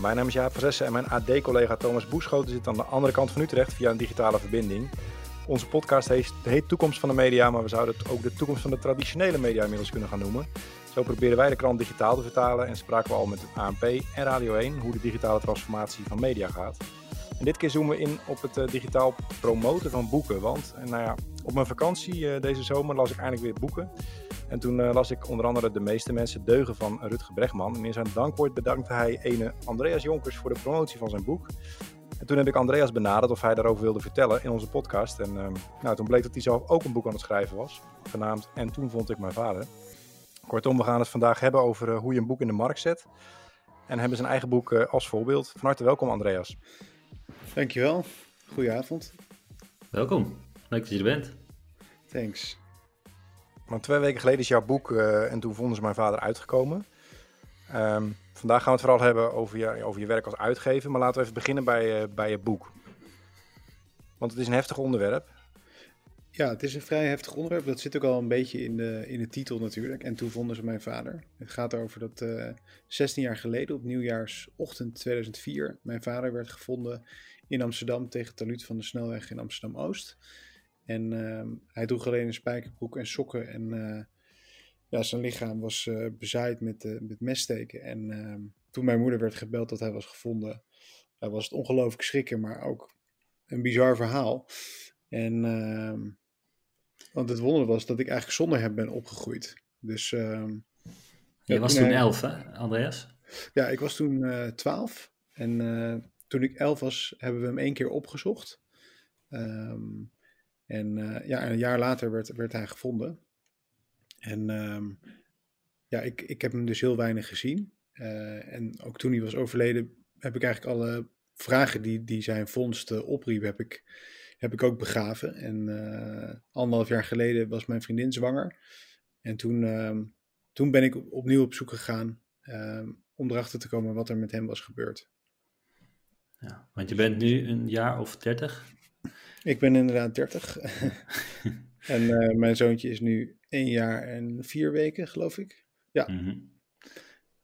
Mijn naam is Jaap en mijn AD-collega Thomas Boeschoten zit aan de andere kant van Utrecht via een digitale verbinding. Onze podcast heet, heet Toekomst van de Media, maar we zouden het ook de toekomst van de traditionele media inmiddels kunnen gaan noemen. Zo proberen wij de krant digitaal te vertalen en spraken we al met het ANP en Radio 1 hoe de digitale transformatie van media gaat. En dit keer zoomen we in op het uh, digitaal promoten van boeken. Want uh, nou ja, op mijn vakantie uh, deze zomer las ik eindelijk weer boeken. En toen las ik onder andere De meeste mensen deugen van Rutger Bregman. En in zijn dankwoord bedankte hij ene Andreas Jonkers voor de promotie van zijn boek. En toen heb ik Andreas benaderd of hij daarover wilde vertellen in onze podcast. En nou, toen bleek dat hij zelf ook een boek aan het schrijven was, genaamd En toen vond ik mijn vader. Kortom, we gaan het vandaag hebben over hoe je een boek in de markt zet. En hebben zijn eigen boek als voorbeeld. Van harte welkom Andreas. Dankjewel. Goedenavond. Welkom. Leuk dat je er bent. Thanks. Want twee weken geleden is jouw boek uh, En toen vonden ze mijn vader uitgekomen. Um, vandaag gaan we het vooral hebben over je, over je werk als uitgever. Maar laten we even beginnen bij, uh, bij je boek. Want het is een heftig onderwerp. Ja, het is een vrij heftig onderwerp. Dat zit ook al een beetje in de, in de titel natuurlijk. En toen vonden ze mijn vader. Het gaat erover dat uh, 16 jaar geleden, op nieuwjaarsochtend 2004, mijn vader werd gevonden in Amsterdam tegen het taluut van de snelweg in Amsterdam-Oost. En uh, hij droeg alleen een spijkerbroek en sokken en uh, ja, zijn lichaam was uh, bezaaid met, met messteken. En ehm, toen mijn moeder werd gebeld dat hij was gevonden, was het ongelooflijk schrikken, maar ook een bizar verhaal. En ehm, want het wonder was dat ik eigenlijk zonder hem ben opgegroeid. Dus, uh, Je ja, was toen elf, hè, Andreas? Ja, ik was toen twaalf. en uh, toen ik elf was, hebben we hem één keer opgezocht. Um, en uh, ja, een jaar later werd, werd hij gevonden. En um, ja, ik, ik heb hem dus heel weinig gezien. Uh, en ook toen hij was overleden, heb ik eigenlijk alle vragen die, die zijn vondst opriep, heb ik, heb ik ook begraven. En anderhalf jaar geleden was mijn vriendin zwanger. En toen, um, toen ben ik opnieuw op zoek gegaan om erachter te komen wat er met hem was gebeurd. Ja, want je bent nu een jaar of dertig? Ik ben inderdaad dertig. en uh, mijn zoontje is nu één jaar en vier weken, geloof ik. Ja. Mm -hmm.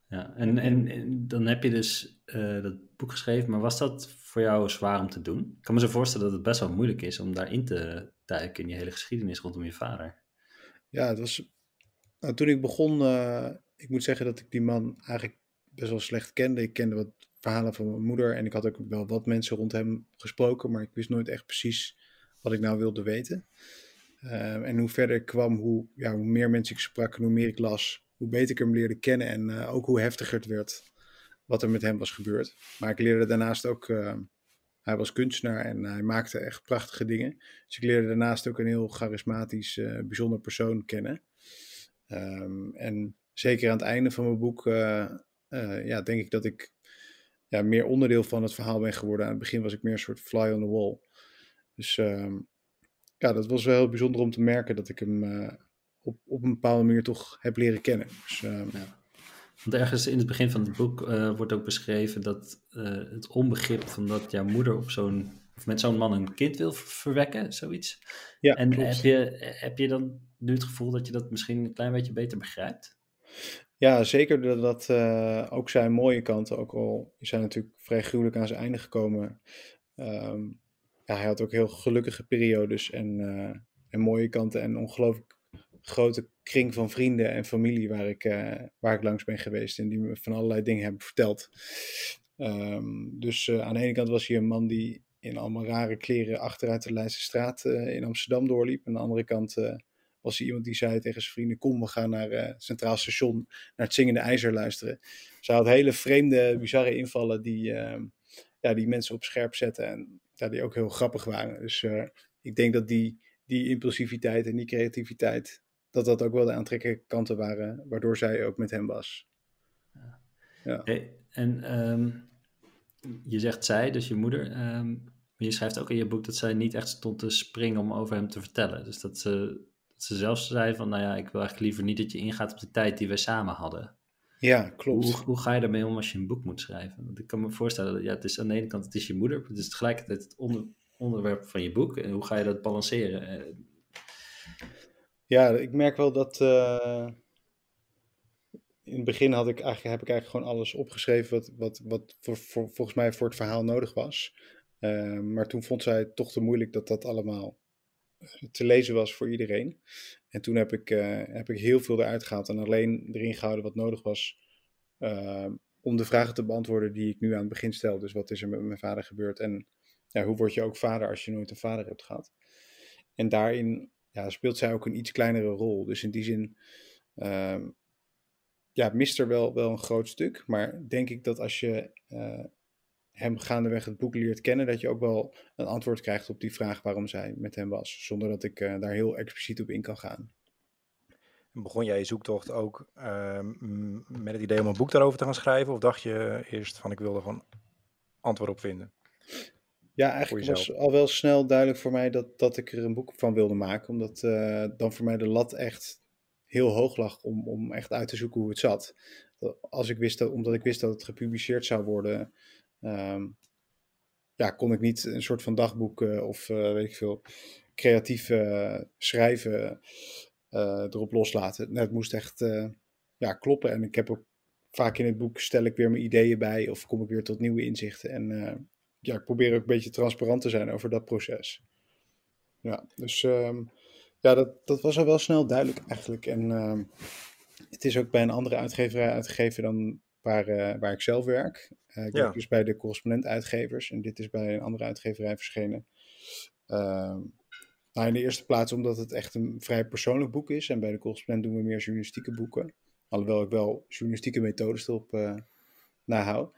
Ja, en, en, en, dan heb je dus uh, dat boek geschreven, maar was dat voor jou zwaar om te doen? Ik kan me zo voorstellen dat het best wel moeilijk is om daarin te duiken in je hele geschiedenis rondom je vader. Ja, het was. Nou, toen ik begon, uh, ik moet zeggen dat ik die man eigenlijk best wel slecht kende. Ik kende wat verhalen van mijn moeder. En ik had ook wel wat mensen rond hem gesproken, maar ik wist nooit echt precies wat ik nou wilde weten. Uh, en hoe verder ik kwam, hoe, ja, hoe meer mensen ik sprak hoe meer ik las, hoe beter ik hem leerde kennen en uh, ook hoe heftiger het werd wat er met hem was gebeurd. Maar ik leerde daarnaast ook, uh, hij was kunstenaar en hij maakte echt prachtige dingen. Dus ik leerde daarnaast ook een heel charismatisch, bijzonder persoon kennen. Um, en zeker aan het einde van mijn boek, ja, denk ik dat ik ja, meer onderdeel van het verhaal ben geworden. Aan het begin was ik meer een soort fly on the wall. Dus uh, ja, dat was wel heel bijzonder om te merken dat ik hem uh, op, op een bepaalde manier toch heb leren kennen. Dus, uh, ja. Want ergens in het begin van het boek eh, wordt ook beschreven dat het onbegrip van dat jouw moeder op zo'n, of met zo'n man een kind wil verwekken, zoiets. Ja, en heb je, heb je dan nu het gevoel dat je dat misschien een klein beetje beter begrijpt? Ja, zeker dat, dat uh, ook zijn mooie kanten, ook al is hij natuurlijk vrij gruwelijk aan zijn einde gekomen. Um, ja, hij had ook heel gelukkige periodes en, uh, en mooie kanten en ongelooflijk grote kring van vrienden en familie waar ik, uh, waar ik langs ben geweest en die me van allerlei dingen hebben verteld. Um, dus aan de ene kant was hij een man die in allemaal rare kleren achteruit de Leidse straat in Amsterdam doorliep. Aan de andere kant was er iemand die zei tegen zijn vrienden: Kom, we gaan naar uh, het Centraal Station, naar het Zingende IJzer luisteren. Ze had hele vreemde, bizarre invallen die, uh, ja, die mensen op scherp zetten en ja, die ook heel grappig waren. Dus uh, ik denk dat die, die impulsiviteit en die creativiteit, dat dat ook wel de aantrekkelijke kanten waren, waardoor zij ook met hem was. Ja. Hey, en um, je zegt zij, dus je moeder. Um, maar je schrijft ook in je boek dat zij niet echt stond te springen om over hem te vertellen. Dus dat ze dat ze zelfs zei van, nou ja, ik wil eigenlijk liever niet dat je ingaat op de tijd die wij samen hadden. Ja, klopt. Hoe, hoe ga je daarmee om als je een boek moet schrijven? Want ik kan me voorstellen, dat ja, het is aan de ene kant het is je moeder, het is tegelijkertijd het onder, onderwerp van je boek. En hoe ga je dat balanceren? Ja, ik merk wel dat, uh, in het begin had ik eigenlijk, heb ik eigenlijk gewoon alles opgeschreven wat, wat, wat voor, voor, volgens mij voor het verhaal nodig was. Ehm, maar toen vond zij het toch te moeilijk dat dat allemaal eh, te lezen was voor iedereen. En toen heb ik, uh, heb ik heel veel eruit gehaald en alleen erin gehouden wat nodig was uh, om de vragen te beantwoorden die ik nu aan het begin stel. Dus wat is er met mijn vader gebeurd en ja, hoe word je ook vader als je nooit een vader hebt gehad? En daarin ja, speelt zij ook een iets kleinere rol. Dus in die zin uh, ja, mist er wel, wel een groot stuk. Maar denk ik dat als je uh, hem gaandeweg het boek leert kennen, dat je ook wel een antwoord krijgt op die vraag waarom zij met hem was. Zonder dat ik uh, daar heel expliciet op in kan gaan. Begon jij je zoektocht ook uh, met het idee om een boek daarover te gaan schrijven? Of dacht je eerst van ik wilde gewoon antwoord op vinden? Ja, eigenlijk was al wel snel duidelijk voor mij dat, dat ik er een boek van wilde maken. Omdat uh, dan voor mij de lat echt heel hoog lag om, om echt uit te zoeken hoe het zat. Als ik wist dat, omdat ik wist dat het gepubliceerd zou worden, um, ja, kon ik niet een soort van dagboek uh, of uh, weet ik veel, creatief schrijven erop loslaten. Het moest echt ja, kloppen. En ik heb ook vaak in het boek stel ik weer mijn ideeën bij of kom ik weer tot nieuwe inzichten. En ja, ik probeer ook een beetje transparant te zijn over dat proces. Ja, dus um, ja, dat, dat was al wel snel duidelijk eigenlijk. En uh, het is ook bij een andere uitgeverij uitgegeven dan waar, uh, waar ik zelf werk. Uh, ik ja. werk dus bij de correspondent uitgevers en dit is bij een andere uitgeverij verschenen. Uh, nou, in de eerste plaats omdat het echt een vrij persoonlijk boek is. En bij de correspondent doen we meer journalistieke boeken. Alhoewel ik wel journalistieke methodes erop uh, nahoud.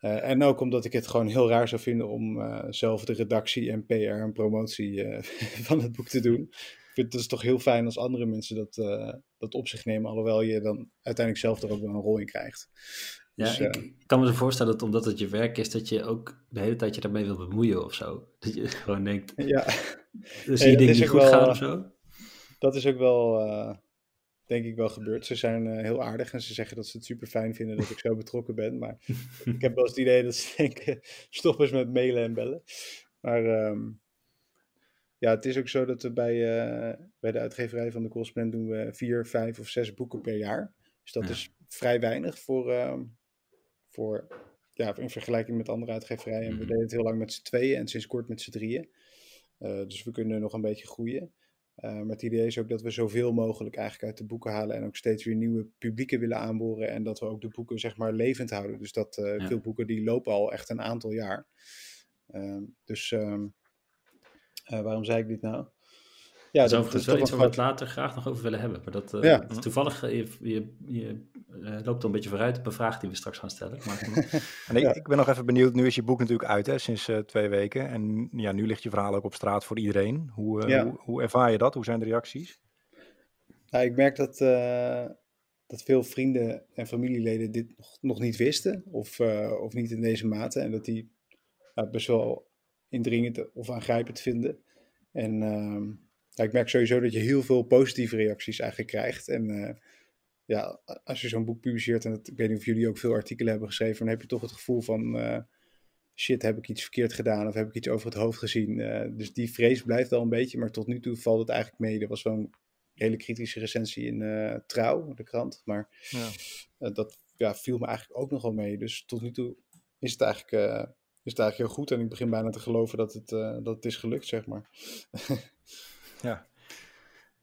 Uh, en ook omdat ik het gewoon heel raar zou vinden om uh, zelf de redactie en PR en promotie uh, van het boek te doen. Ik vind het dus toch heel fijn als andere mensen dat, dat op zich nemen, alhoewel je dan uiteindelijk zelf er ook wel een rol in krijgt. Ja, dus, ik kan me zo voorstellen dat omdat het je werk is, dat je ook de hele tijd je daarmee wil bemoeien of zo. Dat je gewoon denkt, ja. dus je dingen niet goed wel, gaan of zo. Dat is ook wel denk ik wel gebeurd. Ze zijn uh, heel aardig en ze zeggen dat ze het super fijn vinden dat ik zo betrokken ben. Maar ik heb wel eens het idee dat ze denken, stop eens met mailen en bellen. Maar um, ja, het is ook zo dat we bij, uh, bij de uitgeverij van de correspondent doen we vier, vijf of zes boeken per jaar. Dus dat ja. is vrij weinig voor, uh, voor ja, in vergelijking met andere uitgeverijen. En we deden het heel lang met z'n tweeën en sinds kort met z'n drieën. Uh, dus we kunnen nog een beetje groeien. Uh, maar het idee is ook dat we zoveel mogelijk eigenlijk uit de boeken halen en ook steeds weer nieuwe publieken willen aanboren. En dat we ook de boeken zeg maar levend houden. Dus dat ja. veel boeken die lopen al echt een aantal jaar. Uh, dus uh, waarom zei ik dit nou? Ja, dat, dat is wel iets waar we het later graag nog over willen hebben. Maar dat, uh, ja. toevallig, je, je, je uh, loopt al een beetje vooruit op een vraag die we straks gaan stellen. Maar... en ik, ja. ik, ben nog even benieuwd, nu is je boek natuurlijk uit hè, sinds uh, twee weken. En ja, nu ligt je verhaal ook op straat voor iedereen. Hoe, ja. hoe, hoe, ervaar je dat? Hoe zijn de reacties? Nou, ik merk dat, dat veel vrienden en familieleden dit nog, nog niet wisten. Of, of niet in deze mate. En dat die best wel indringend of aangrijpend vinden. En ehm, ja, ik merk sowieso dat je heel veel positieve reacties eigenlijk krijgt. En uh, ja, als je zo'n boek publiceert, en ik weet niet of jullie ook veel artikelen hebben geschreven, dan heb je toch het gevoel van uh, shit, heb ik iets verkeerd gedaan of heb ik iets over het hoofd gezien. Uh, dus die vrees blijft wel een beetje, maar tot nu toe valt het eigenlijk mee. Er was wel een hele kritische recensie in Trouw, de krant, maar ja. dat ja, viel me eigenlijk ook nog wel mee. Dus tot nu toe is het eigenlijk, is het eigenlijk heel goed en ik begin bijna te geloven dat het, dat het is gelukt, zeg maar. Ja.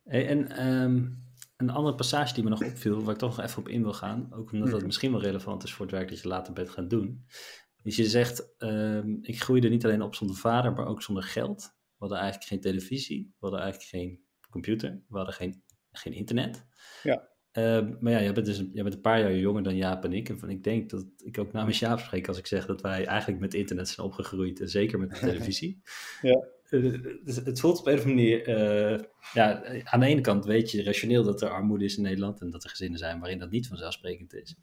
Hey, en um, een andere passage die me nog opviel, waar ik toch nog even op in wil gaan, ook omdat dat misschien wel relevant is voor het werk dat je later bent gaan doen, is je zegt, um, ik groeide niet alleen op zonder vader, maar ook zonder geld. We hadden eigenlijk geen televisie, we hadden eigenlijk geen computer, we hadden geen, geen internet. Ja. Uh, maar ja, jij bent, dus, jij bent een paar jaar jonger dan Jaap en ik. En van, ik denk dat ik ook namens Jaap spreek als ik zeg dat wij eigenlijk met internet zijn opgegroeid. En zeker met de televisie. ja. Uh, het voelt op een of andere manier. Uh, ja, aan de ene kant weet je rationeel dat er armoede is in Nederland. En dat er gezinnen zijn waarin dat niet vanzelfsprekend is.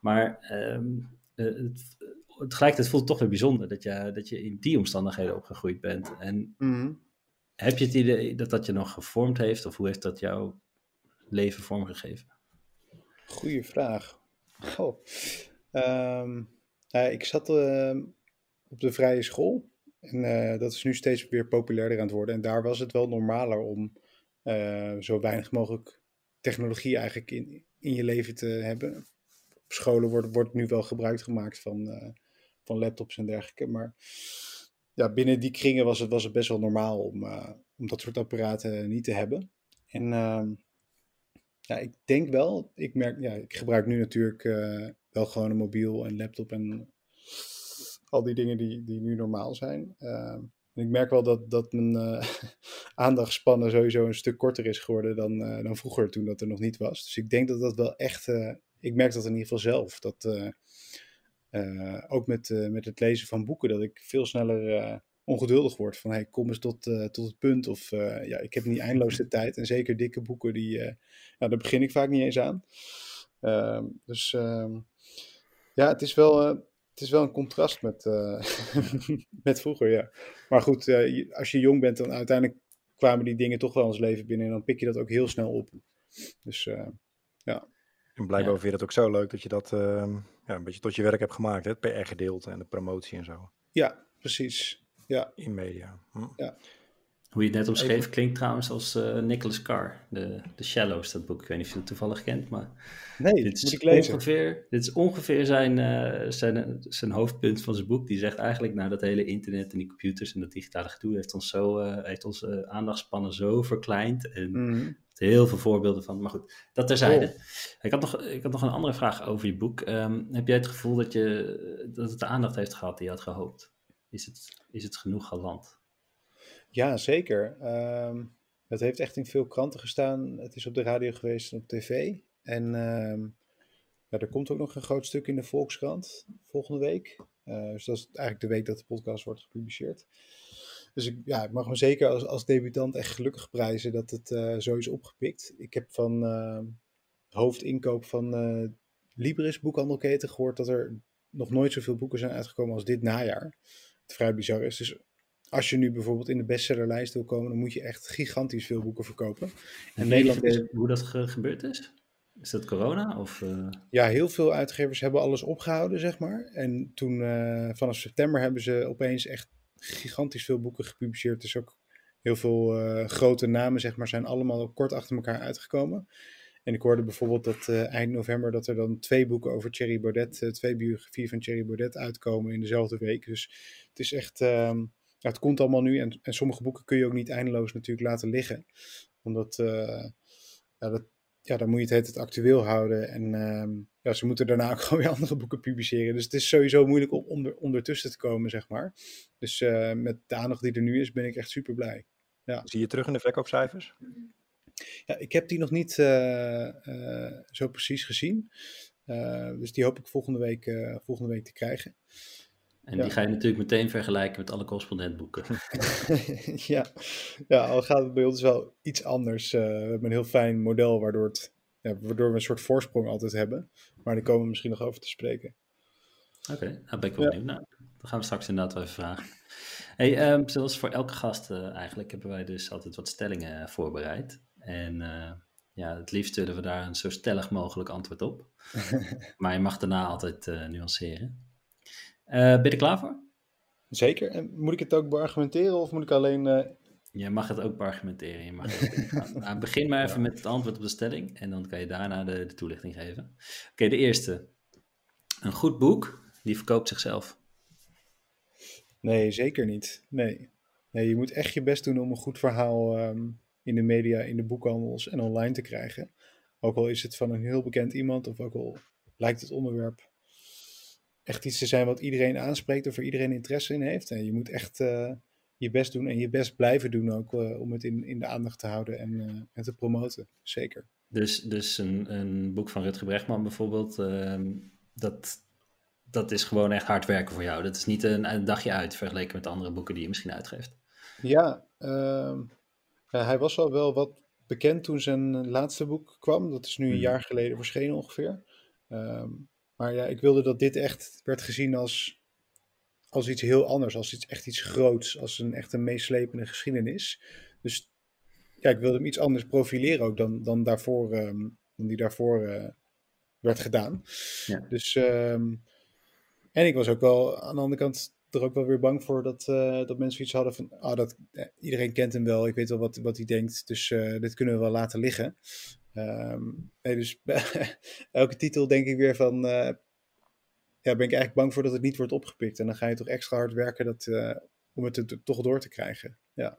Maar um, het, tegelijkertijd voelt het toch weer bijzonder dat je, dat je in die omstandigheden opgegroeid bent. En mm. heb je het idee dat dat je nog gevormd heeft? Of hoe heeft dat jouw leven vormgegeven? Goeie vraag. Um, uh, ik zat uh, op de vrije school. En uh, dat is nu steeds weer populairder aan het worden. En daar was het wel normaler om zo weinig mogelijk technologie eigenlijk in, in je leven te hebben. Op scholen wordt, wordt nu wel gebruik gemaakt van, uh, van laptops en dergelijke. Maar ja, binnen die kringen was het, was het best wel normaal om, om dat soort apparaten niet te hebben. En ehm, ja, ik denk wel, ik merk, ja, ik gebruik nu natuurlijk uh, wel gewoon een mobiel en laptop en al die dingen die, die nu normaal zijn. Ehm, en ik merk wel dat, dat mijn uh, aandachtspannen sowieso een stuk korter is geworden dan, uh, dan vroeger toen dat er nog niet was. Dus ik denk dat dat wel echt, ik merk dat in ieder geval zelf. Dat ook met, met het lezen van boeken, dat ik veel sneller ongeduldig word. Van hey, kom eens tot, tot het punt. Of ja, ik heb niet eindeloos de tijd. En zeker dikke boeken, die, ja, daar begin ik vaak niet eens aan. Ehm, dus ehm, ja, het is wel het is wel een contrast met, uh, met vroeger, ja. Maar goed, uh, als je jong bent, dan uiteindelijk kwamen die dingen toch wel ons leven binnen. En dan pik je dat ook heel snel op. Dus uh, ja. En blijkbaar vind je dat ook zo leuk dat je dat ehm, ja, een beetje tot je werk hebt gemaakt. Hè? Het PR-gedeelte en de promotie en zo. Ja, precies. Ja. In media. Hm. Ja. Hoe je het net omschreef klinkt trouwens als uh, Nicholas Carr, de, de Shallows, dat boek. Ik weet niet of je het toevallig kent, maar nee, dit is. Ongeveer, dit is ongeveer zijn, uh, zijn, zijn hoofdpunt van zijn boek. Die zegt eigenlijk, nou dat hele internet en die computers en dat digitale gedoe heeft ons zo, uh, heeft onze aandachtspannen zo verkleind. En mm. heel veel voorbeelden van. Maar goed, dat terzijde. Oh. Ik, had nog, ik had nog een andere vraag over je boek. Um, heb jij het gevoel dat, je, dat het de aandacht heeft gehad die je had gehoopt? Is het, is het genoeg geland? Ja, zeker. Um, het heeft echt in veel kranten gestaan. Het is op de radio geweest en op tv. En um, ja, er komt ook nog een groot stuk in de Volkskrant volgende week. Uh, dus dat is eigenlijk de week dat de podcast wordt gepubliceerd. Dus ik, ja, ik mag me zeker als, als debutant echt gelukkig prijzen dat het uh, zo is opgepikt. Ik heb van uh, hoofdinkoop van Libris boekhandelketen gehoord dat er nog nooit zoveel boeken zijn uitgekomen als dit najaar. Vrij bizar is. Dus als je nu bijvoorbeeld in de bestsellerlijst wil komen, dan moet je echt gigantisch veel boeken verkopen. En Nederland is... Hoe dat ge gebeurd is? Is dat corona? Of, uh... Ja, heel veel uitgevers hebben alles opgehouden, zeg maar. En toen, uh, vanaf september, hebben ze opeens echt gigantisch veel boeken gepubliceerd. Dus ook heel veel uh, grote namen, zeg maar, zijn allemaal kort achter elkaar uitgekomen. En ik hoorde bijvoorbeeld dat eind november dat er dan twee boeken over Thierry Baudet, twee biografieën van Thierry Baudet uitkomen in dezelfde week. Dus het is echt ehm, het komt allemaal nu en, en sommige boeken kun je ook niet eindeloos natuurlijk laten liggen. Omdat, uh, ja, dat, ja, dan moet je het, het actueel houden. En uh, ja, ze moeten daarna ook gewoon weer andere boeken publiceren. Dus het is sowieso moeilijk om onder, ondertussen te komen, zeg maar. Dus met de aandacht die er nu is, ben ik echt super blij. Ja. Zie je terug in de verkoopcijfers? Ja, ik heb die nog niet zo precies gezien. dus die hoop ik volgende week, volgende week te krijgen. En die ga je natuurlijk meteen vergelijken met alle correspondentboeken. ja. ja, al gaat het bij ons wel iets anders. Uh, we hebben een heel fijn model waardoor, het, ja, waardoor we een soort voorsprong altijd hebben. Maar daar komen we misschien nog over te spreken. Oké, okay, nou ben ik wel benieuwd. Nou, dan gaan we straks inderdaad wel even vragen. Hey, um, zoals voor elke gast uh, eigenlijk hebben wij dus altijd wat stellingen voorbereid. En ja, het liefst willen we daar een zo stellig mogelijk antwoord op. maar je mag daarna altijd nuanceren. Uh, ben je er klaar voor? Zeker. En moet ik het ook beargumenteren of moet ik alleen... Je mag het ook beargumenteren. Je mag het nou, begin maar even ja. met het antwoord op de stelling en dan kan je daarna de, de toelichting geven. Oké, okay, de eerste. Een goed boek, die verkoopt zichzelf. Nee, zeker niet. Nee. nee je moet echt je best doen om een goed verhaal um, in de media, in de boekhandels en online te krijgen. Ook al is het van een heel bekend iemand of ook al lijkt het onderwerp echt iets te zijn wat iedereen aanspreekt of er iedereen interesse in heeft. En je moet echt uh, je best doen en je best blijven doen ook uh, om het in, in de aandacht te houden en, uh, en te promoten. Zeker. Dus, dus een, een boek van Rutger Brechtman bijvoorbeeld, ehm, dat, dat is gewoon echt hard werken voor jou. Dat is niet een, een dagje uit vergeleken met andere boeken die je misschien uitgeeft. Ja, ehm, hij was al wel wat bekend toen zijn laatste boek kwam. Dat is nu een hmm. jaar geleden verschenen ongeveer. Um, maar ja, ik wilde dat dit echt werd gezien als, als iets heel anders, als iets, echt iets groots, als een echt een meeslepende geschiedenis. Dus ja, ik wilde hem iets anders profileren ook dan, dan, daarvoor, um, dan die daarvoor uh, werd gedaan. Ja. Dus, um, en ik was ook wel aan de andere kant er ook wel weer bang voor dat, uh, dat mensen iets hadden van, ah, dat, uh, iedereen kent hem wel, ik weet wel wat, wat hij denkt, dus uh, dit kunnen we wel laten liggen. Um, nee, dus elke titel denk ik weer van, uh, ja, ben ik eigenlijk bang voor dat het niet wordt opgepikt. En dan ga je toch extra hard werken dat, om het toch door te krijgen. Ja.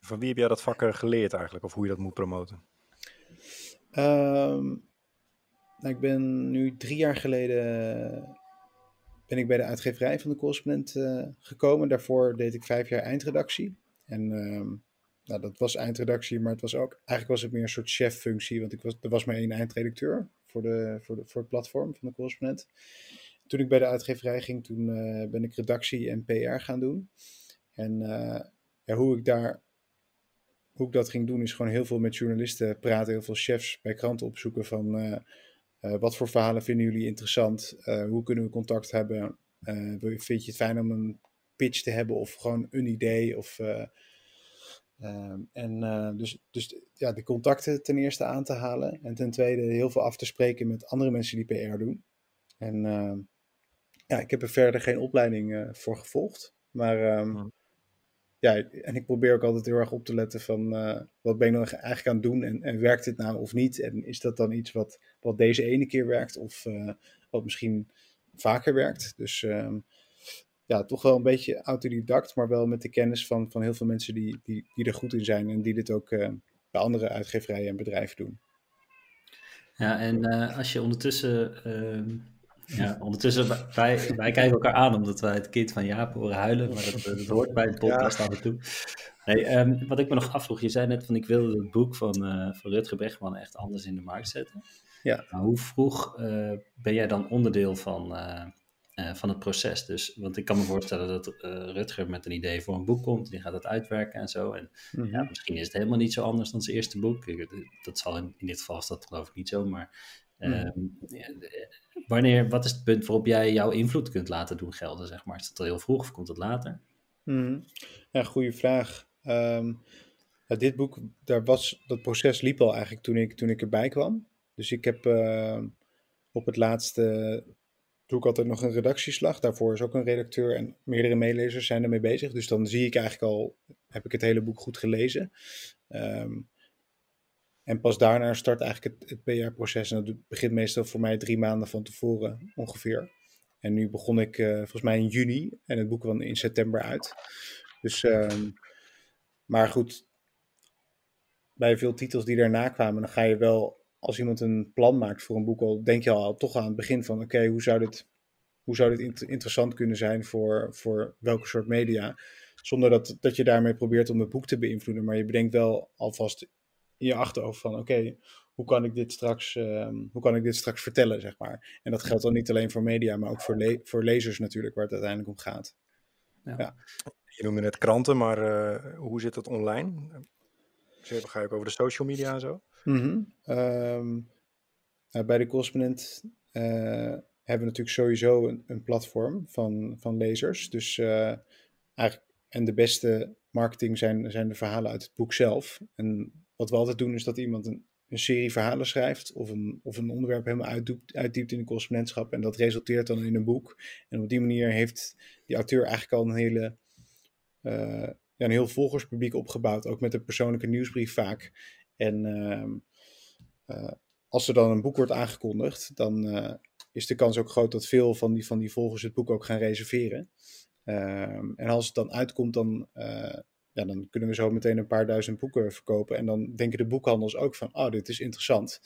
Van wie heb jij dat vak geleerd eigenlijk, of hoe je dat moet promoten? Um, nou, ik ben nu drie jaar geleden ben ik bij de uitgeverij van de correspondent uh, gekomen. Daarvoor deed ik vijf jaar eindredactie. En uh, nou, dat was eindredactie, maar het was ook, eigenlijk was het meer een soort cheffunctie, want ik was, er was maar één eindredacteur voor, de, voor, de, voor het platform van de correspondent. Toen ik bij de uitgeverij ging, toen uh, ben ik redactie en PR gaan doen. En uh, ja, hoe ik daar hoe ik dat ging doen, is gewoon heel veel met journalisten praten, heel veel chefs bij kranten opzoeken van wat voor verhalen vinden jullie interessant, uh, hoe kunnen we contact hebben, vind je het fijn om een pitch te hebben of gewoon een idee of Ehm, en dus, dus ja, de contacten ten eerste aan te halen. En ten tweede heel veel af te spreken met andere mensen die PR doen. En uh, ja, ik heb er verder geen opleiding voor gevolgd. Maar um, ja, en ik probeer ook altijd heel erg op te letten van wat ben ik nou eigenlijk aan het doen en, en, werkt dit nou of niet? En is dat dan iets wat, wat deze ene keer werkt of wat misschien vaker werkt? Dus um, ja, toch wel een beetje autodidact, maar wel met de kennis van, van heel veel mensen die, die, die er goed in zijn en die dit ook uh, bij andere uitgeverijen en bedrijven doen. Ja, en als je ondertussen, uh, ja, ondertussen, wij, wij kijken elkaar aan omdat wij het kind van Jaap horen huilen, maar dat, dat hoort bij de podcast ja. af en toe. Hey, um, wat ik me nog afvroeg, je zei net van ik wilde het boek van, uh, van Rutger Bregman echt anders in de markt zetten. Ja. Maar hoe vroeg ben jij dan onderdeel van uh, van het proces. Dus, want ik kan me voorstellen dat Rutger met een idee voor een boek komt, die gaat het uitwerken en zo. En mm -hmm. ja, misschien is het helemaal niet zo anders dan zijn eerste boek. Dat zal in, in dit geval is dat geloof ik niet zo, maar ja, wanneer, wat is het punt waarop jij jouw invloed kunt laten doen gelden, zeg maar? Is dat al heel vroeg of komt het later? Mm. Ja, goede vraag. Um, ja, dit boek, daar was, dat proces liep al eigenlijk toen ik, toen ik erbij kwam. Dus ik heb op het laatste doe ik altijd nog een redactieslag. Daarvoor is ook een redacteur en meerdere meelezers zijn ermee bezig. Dus dan zie ik eigenlijk al, heb ik het hele boek goed gelezen. Um, en pas daarna start eigenlijk het, het PR-proces. En dat begint meestal voor mij drie maanden van tevoren ongeveer. En nu begon ik uh, volgens mij in juni en het boek kwam in september uit. Dus, um, maar goed, bij veel titels die daarna kwamen, dan ga je wel als iemand een plan maakt voor een boek, al denk je al toch aan het begin van: oké, hoe zou dit, hoe zou dit interessant kunnen zijn voor, voor welke soort media? Zonder dat, dat je daarmee probeert om het boek te beïnvloeden, maar je bedenkt wel alvast in je achterhoofd van: oké, okay, hoe kan ik dit straks, um, hoe kan ik dit straks vertellen, zeg maar. En dat geldt dan niet alleen voor media, maar ook voor, le voor lezers natuurlijk, waar het uiteindelijk om gaat. Ja. ja. Je noemde net kranten, maar uh, hoe zit het online? Ga je ook over de social media en zo? Mm -hmm. um, nou, bij de correspondent uh, hebben we natuurlijk sowieso een, een platform van, van lezers. Dus uh, eigenlijk, en de beste marketing zijn, zijn de verhalen uit het boek zelf. En wat we altijd doen is dat iemand een, een serie verhalen schrijft of een, of een onderwerp helemaal uitdiept, uitdiept in de correspondentschap. En dat resulteert dan in een boek. En op die manier heeft die auteur eigenlijk al een hele... Uh, ja, een heel volgerspubliek opgebouwd, ook met een persoonlijke nieuwsbrief vaak. En uh, uh, als er dan een boek wordt aangekondigd, dan uh, is de kans ook groot dat veel van die, van die volgers het boek ook gaan reserveren. Ehm, en als het dan uitkomt, dan eh, ja, dan kunnen we zo meteen een paar duizend boeken verkopen. En dan denken de boekhandels ook van, oh, dit is interessant.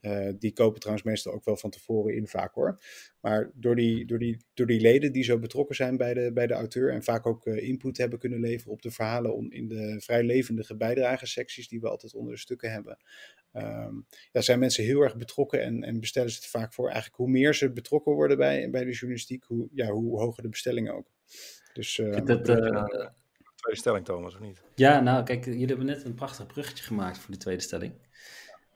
Uh, die kopen trouwens meestal ook wel van tevoren in vaak hoor. Maar door die, door die, door die leden die zo betrokken zijn bij de, bij de auteur en vaak ook uh, input hebben kunnen leveren op de verhalen in de vrij levendige bijdragesecties die we altijd onder de stukken hebben. Um, ja, zijn mensen heel erg betrokken en, en bestellen ze het vaak voor. Eigenlijk hoe meer ze betrokken worden bij, bij de journalistiek, hoe, ja, hoe hoger de bestellingen ook. Dus, uh, dat, tweede stelling, Thomas, of niet? Ja, nou, kijk, jullie hebben net een prachtig bruggetje gemaakt voor de tweede stelling.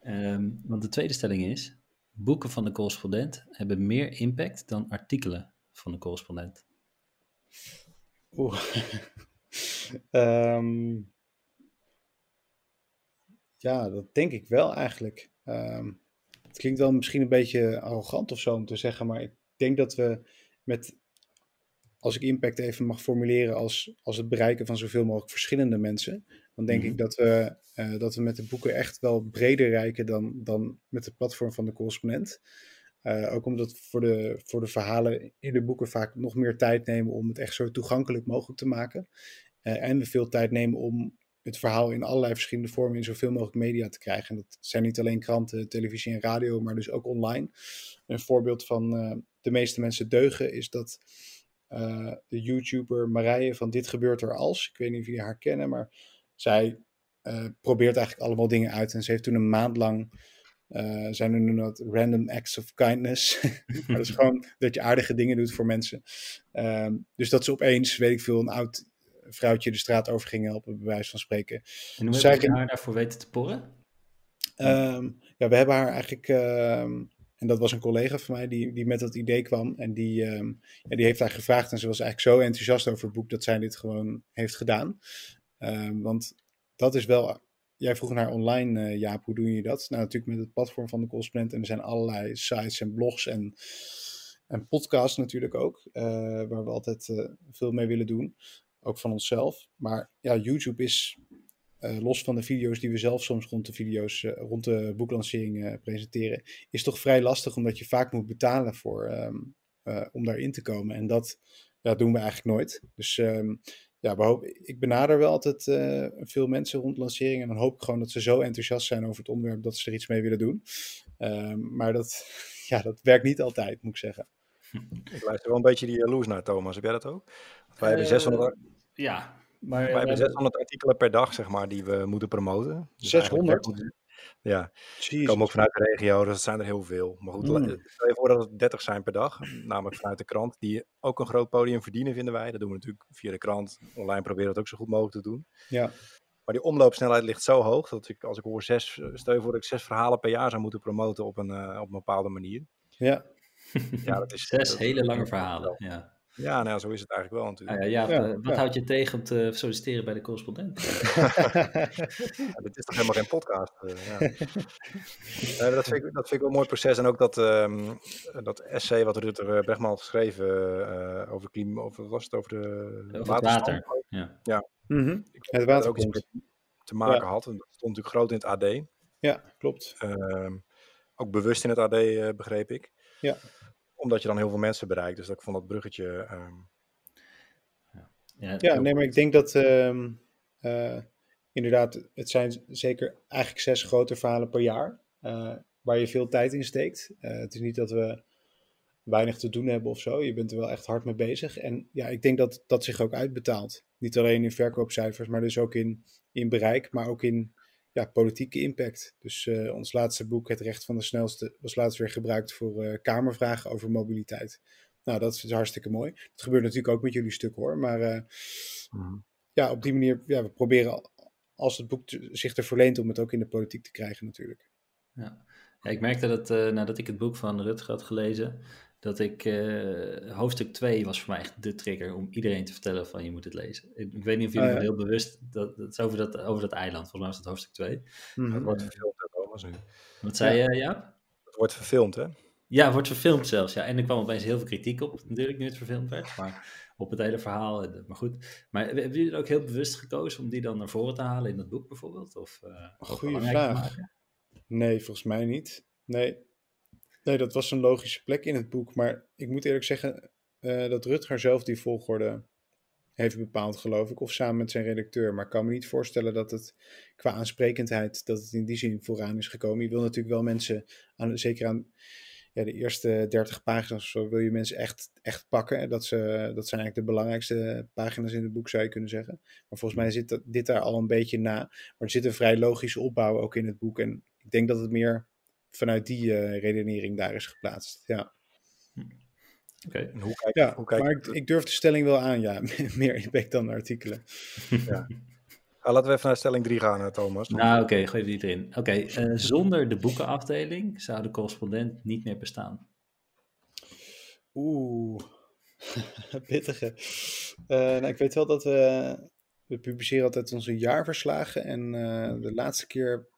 Um, want de tweede stelling is: boeken van de correspondent hebben meer impact dan artikelen van de correspondent. Oeh. um, ja, dat denk ik wel eigenlijk. Um, het klinkt wel misschien een beetje arrogant of zo om te zeggen, maar ik denk dat we met als ik impact even mag formuleren als, als het bereiken van zoveel mogelijk verschillende mensen, dan denk Mhm. ik dat we, eh, dat we met de boeken echt wel breder reiken dan, dan met het platform van de correspondent. Eh, ook omdat voor de, voor de verhalen in de boeken vaak nog meer tijd nemen om het echt zo toegankelijk mogelijk te maken. Eh, en we veel tijd nemen om het verhaal in allerlei verschillende vormen in zoveel mogelijk media te krijgen. En dat zijn niet alleen kranten, televisie en radio, maar dus ook online. Een voorbeeld van de meeste mensen deugen is dat eh, de YouTuber Marije van Dit Gebeurt Er Als, ik weet niet of jullie haar kennen, maar zij eh, probeert eigenlijk allemaal dingen uit. En ze heeft toen een maand lang, eh zij noemen dat random acts of kindness. maar dat is gewoon dat je aardige dingen doet voor mensen. Ehm, dus dat ze opeens, weet ik veel, een oud vrouwtje de straat over ging helpen, bij wijze van spreken. En hoe Zij heb je haar daarvoor weten te porren? Ehm, ja, we hebben haar eigenlijk, ehm, en dat was een collega van mij die, die met dat idee kwam. En die, ehm, ja, die heeft haar gevraagd en ze was eigenlijk zo enthousiast over het boek dat zij dit gewoon heeft gedaan. Ehm, want dat is wel, jij vroeg naar online, eh, Jaap, hoe doe je dat? Nou, natuurlijk met het platform van de correspondent en er zijn allerlei sites en blogs en, en podcasts natuurlijk ook, eh, waar we altijd eh, veel mee willen doen. Ook van onszelf. Maar ja, YouTube is eh, los van de video's die we zelf soms rond de video's, eh, rond de boeklancering eh, presenteren, is toch vrij lastig omdat je vaak moet betalen voor, ehm, eh, om daarin te komen. En dat ja, doen we eigenlijk nooit. Dus ehm, ja, we hopen, ik benader wel altijd eh, veel mensen rond lanceringen en dan hoop ik gewoon dat ze zo enthousiast zijn over het onderwerp dat ze er iets mee willen doen. Ehm, maar dat, ja, dat werkt niet altijd, moet ik zeggen. Ik luister wel een beetje die jaloers naar, Thomas. Heb jij dat ook? Want wij, hebben Eh, 600, Ja, maar wij we hebben 600 artikelen per dag, zeg maar, die we moeten promoten. Dus 600? eigenlijk- Ja, Jezus. komen ook vanuit de regio, dus dat zijn er heel veel. Maar goed, Mm. stel je voor dat het 30 zijn per dag, namelijk vanuit de krant, die ook een groot podium verdienen, vinden wij. Dat doen we natuurlijk via de krant. Online proberen we het ook zo goed mogelijk te doen. Ja, Maar die omloopsnelheid ligt zo hoog dat ik, als ik hoor zes, stel je voor dat ik zes verhalen per jaar zou moeten promoten op een, eh, op een bepaalde manier. ja. Ja, dat is Zes dat- hele lange verhalen. Ja. Ja, nou ja, zo is het eigenlijk wel Ah, natuurlijk. ja, Jaap, Ja, eh, wat ja. houdt je tegen om te solliciteren bij de correspondent? Ja, dit is toch helemaal geen podcast. eh, ja. Dat, vind ik, dat vind ik wel een mooi proces. En ook dat, ehm, dat essay wat Rutger Bregman had geschreven eh, over klimaat, over, wat was het over de Over het waterstand? water. Ja. Mhm. Ik Het dat er ook iets te maken Ja. had. En dat stond natuurlijk groot in het AD. Ja, klopt. Ehm, ook bewust in het AD, eh, begreep ik. Ja. Omdat je dan heel veel mensen bereikt. Dus dat ik vond dat bruggetje... ehm, Ja, Ja, nee, maar ik denk dat ehm, eh, inderdaad, het zijn zeker eigenlijk zes grote verhalen per jaar. eh, waar je veel tijd in steekt. Eh, het is niet dat we weinig te doen hebben of zo. Je bent er wel echt hard mee bezig. En ja, ik denk dat dat zich ook uitbetaalt. Niet alleen in verkoopcijfers, maar dus ook in, in bereik, maar ook in ja, politieke impact. Dus eh, ons laatste boek, Het Recht van de Snelste, was laatst weer gebruikt voor eh, Kamervragen over mobiliteit. Nou, dat is hartstikke mooi. Dat gebeurt natuurlijk ook met jullie stuk hoor. Maar eh, ja, op die manier, ja, we proberen al- als het boek te- zich er verleent om het ook in de politiek te krijgen natuurlijk. Ja. Ja, ik merkte dat eh, nadat ik het boek van Rutger had gelezen, dat ik eh, hoofdstuk 2 was voor mij echt de trigger om iedereen te vertellen van je moet het lezen. Ik, ik weet niet of jullie Oh, ja. heel bewust, dat, dat is over dat, over dat eiland, volgens mij was dat hoofdstuk 2. Mhm. Het wordt verfilmd, Thomas. Wat zei je, Jaap? Het wordt verfilmd, hè? Ja, het wordt verfilmd zelfs. Ja. En er kwam opeens heel veel kritiek op, natuurlijk, nu het verfilmd werd. Maar op het hele verhaal. en, Maar goed. Maar hebben jullie er ook heel bewust gekozen om die dan naar voren te halen in dat boek bijvoorbeeld? Of, eh, of Goeie vraag. maken? Nee, volgens mij niet. Nee. Nee, dat was een logische plek in het boek. Maar ik moet eerlijk zeggen eh, dat Rutger zelf die volgorde heeft bepaald, geloof ik. Of samen met zijn redacteur. Maar ik kan me niet voorstellen dat het qua aansprekendheid, dat het in die zin vooraan is gekomen. Je wil natuurlijk wel mensen, aan, zeker aan ja, de eerste 30 pagina's zo, wil je mensen echt, echt pakken. Dat, ze, dat zijn eigenlijk de belangrijkste pagina's in het boek, zou je kunnen zeggen. Maar volgens mij zit dat, dit daar al een beetje na. Maar er zit een vrij logische opbouw ook in het boek. En ik denk dat het meer vanuit die eh, redenering daar is geplaatst. Ja, Oké. En hoe kijk, ja hoe kijk maar ik, ik durf de stelling wel aan. Ja, meer impact dan de artikelen. Ah, laten we even naar stelling 3 gaan, eh, Thomas. Nou, oké, gooi die erin. Oké, eh, zonder de boekenafdeling zou de correspondent niet meer bestaan. Oeh, pittige. Eh, nou, ik weet wel dat we, we publiceren altijd onze jaarverslagen. En eh, de laatste keer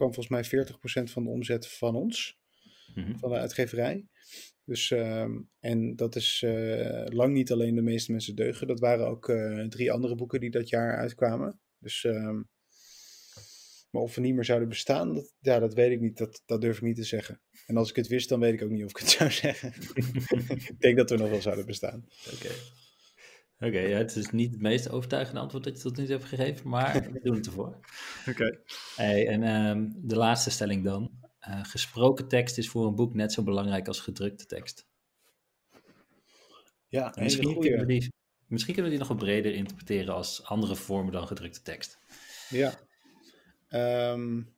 kwam volgens mij 40% van de omzet van ons, Mhm. van de uitgeverij. Dus, ehm, en dat is uh, lang niet alleen de meeste mensen deugen. Dat waren ook uh, drie andere boeken die dat jaar uitkwamen. Dus, um, maar of we niet meer zouden bestaan, dat, ja, dat weet ik niet. Dat, dat durf ik niet te zeggen. En als ik het wist, dan weet ik ook niet of ik het zou zeggen. ik denk dat we nog wel zouden bestaan. Oké. Oké, ja, het is niet het meest overtuigende antwoord dat je tot nu toe hebt gegeven, maar we doen het ervoor. Oké. Hey, en um, de laatste stelling dan. Uh, gesproken tekst is voor een boek net zo belangrijk als gedrukte tekst. Ja, misschien kunnen, we die, misschien kunnen we die nog wat breder interpreteren als andere vormen dan gedrukte tekst. Ja. Um,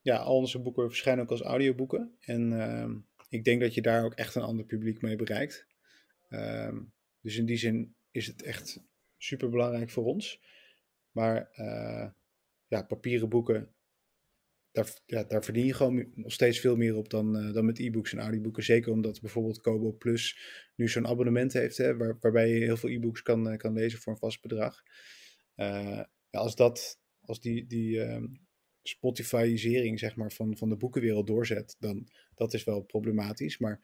ja, al onze boeken verschijnen ook als audioboeken. En um, ik denk dat je daar ook echt een ander publiek mee bereikt. Um, dus in die zin is het echt super belangrijk voor ons. Maar uh, ja, papieren boeken, daar, daar verdien je gewoon nog steeds veel meer op dan, uh, dan met e-books en audioboeken. Zeker omdat bijvoorbeeld Kobo Plus nu zo'n abonnement heeft, hè, waar, waarbij je heel veel e-books kan, uh, kan lezen voor een vast bedrag. ja, als dat, als die, die um, Spotifyisering zeg maar, van, van de boekenwereld doorzet, dan dat is wel problematisch. Maar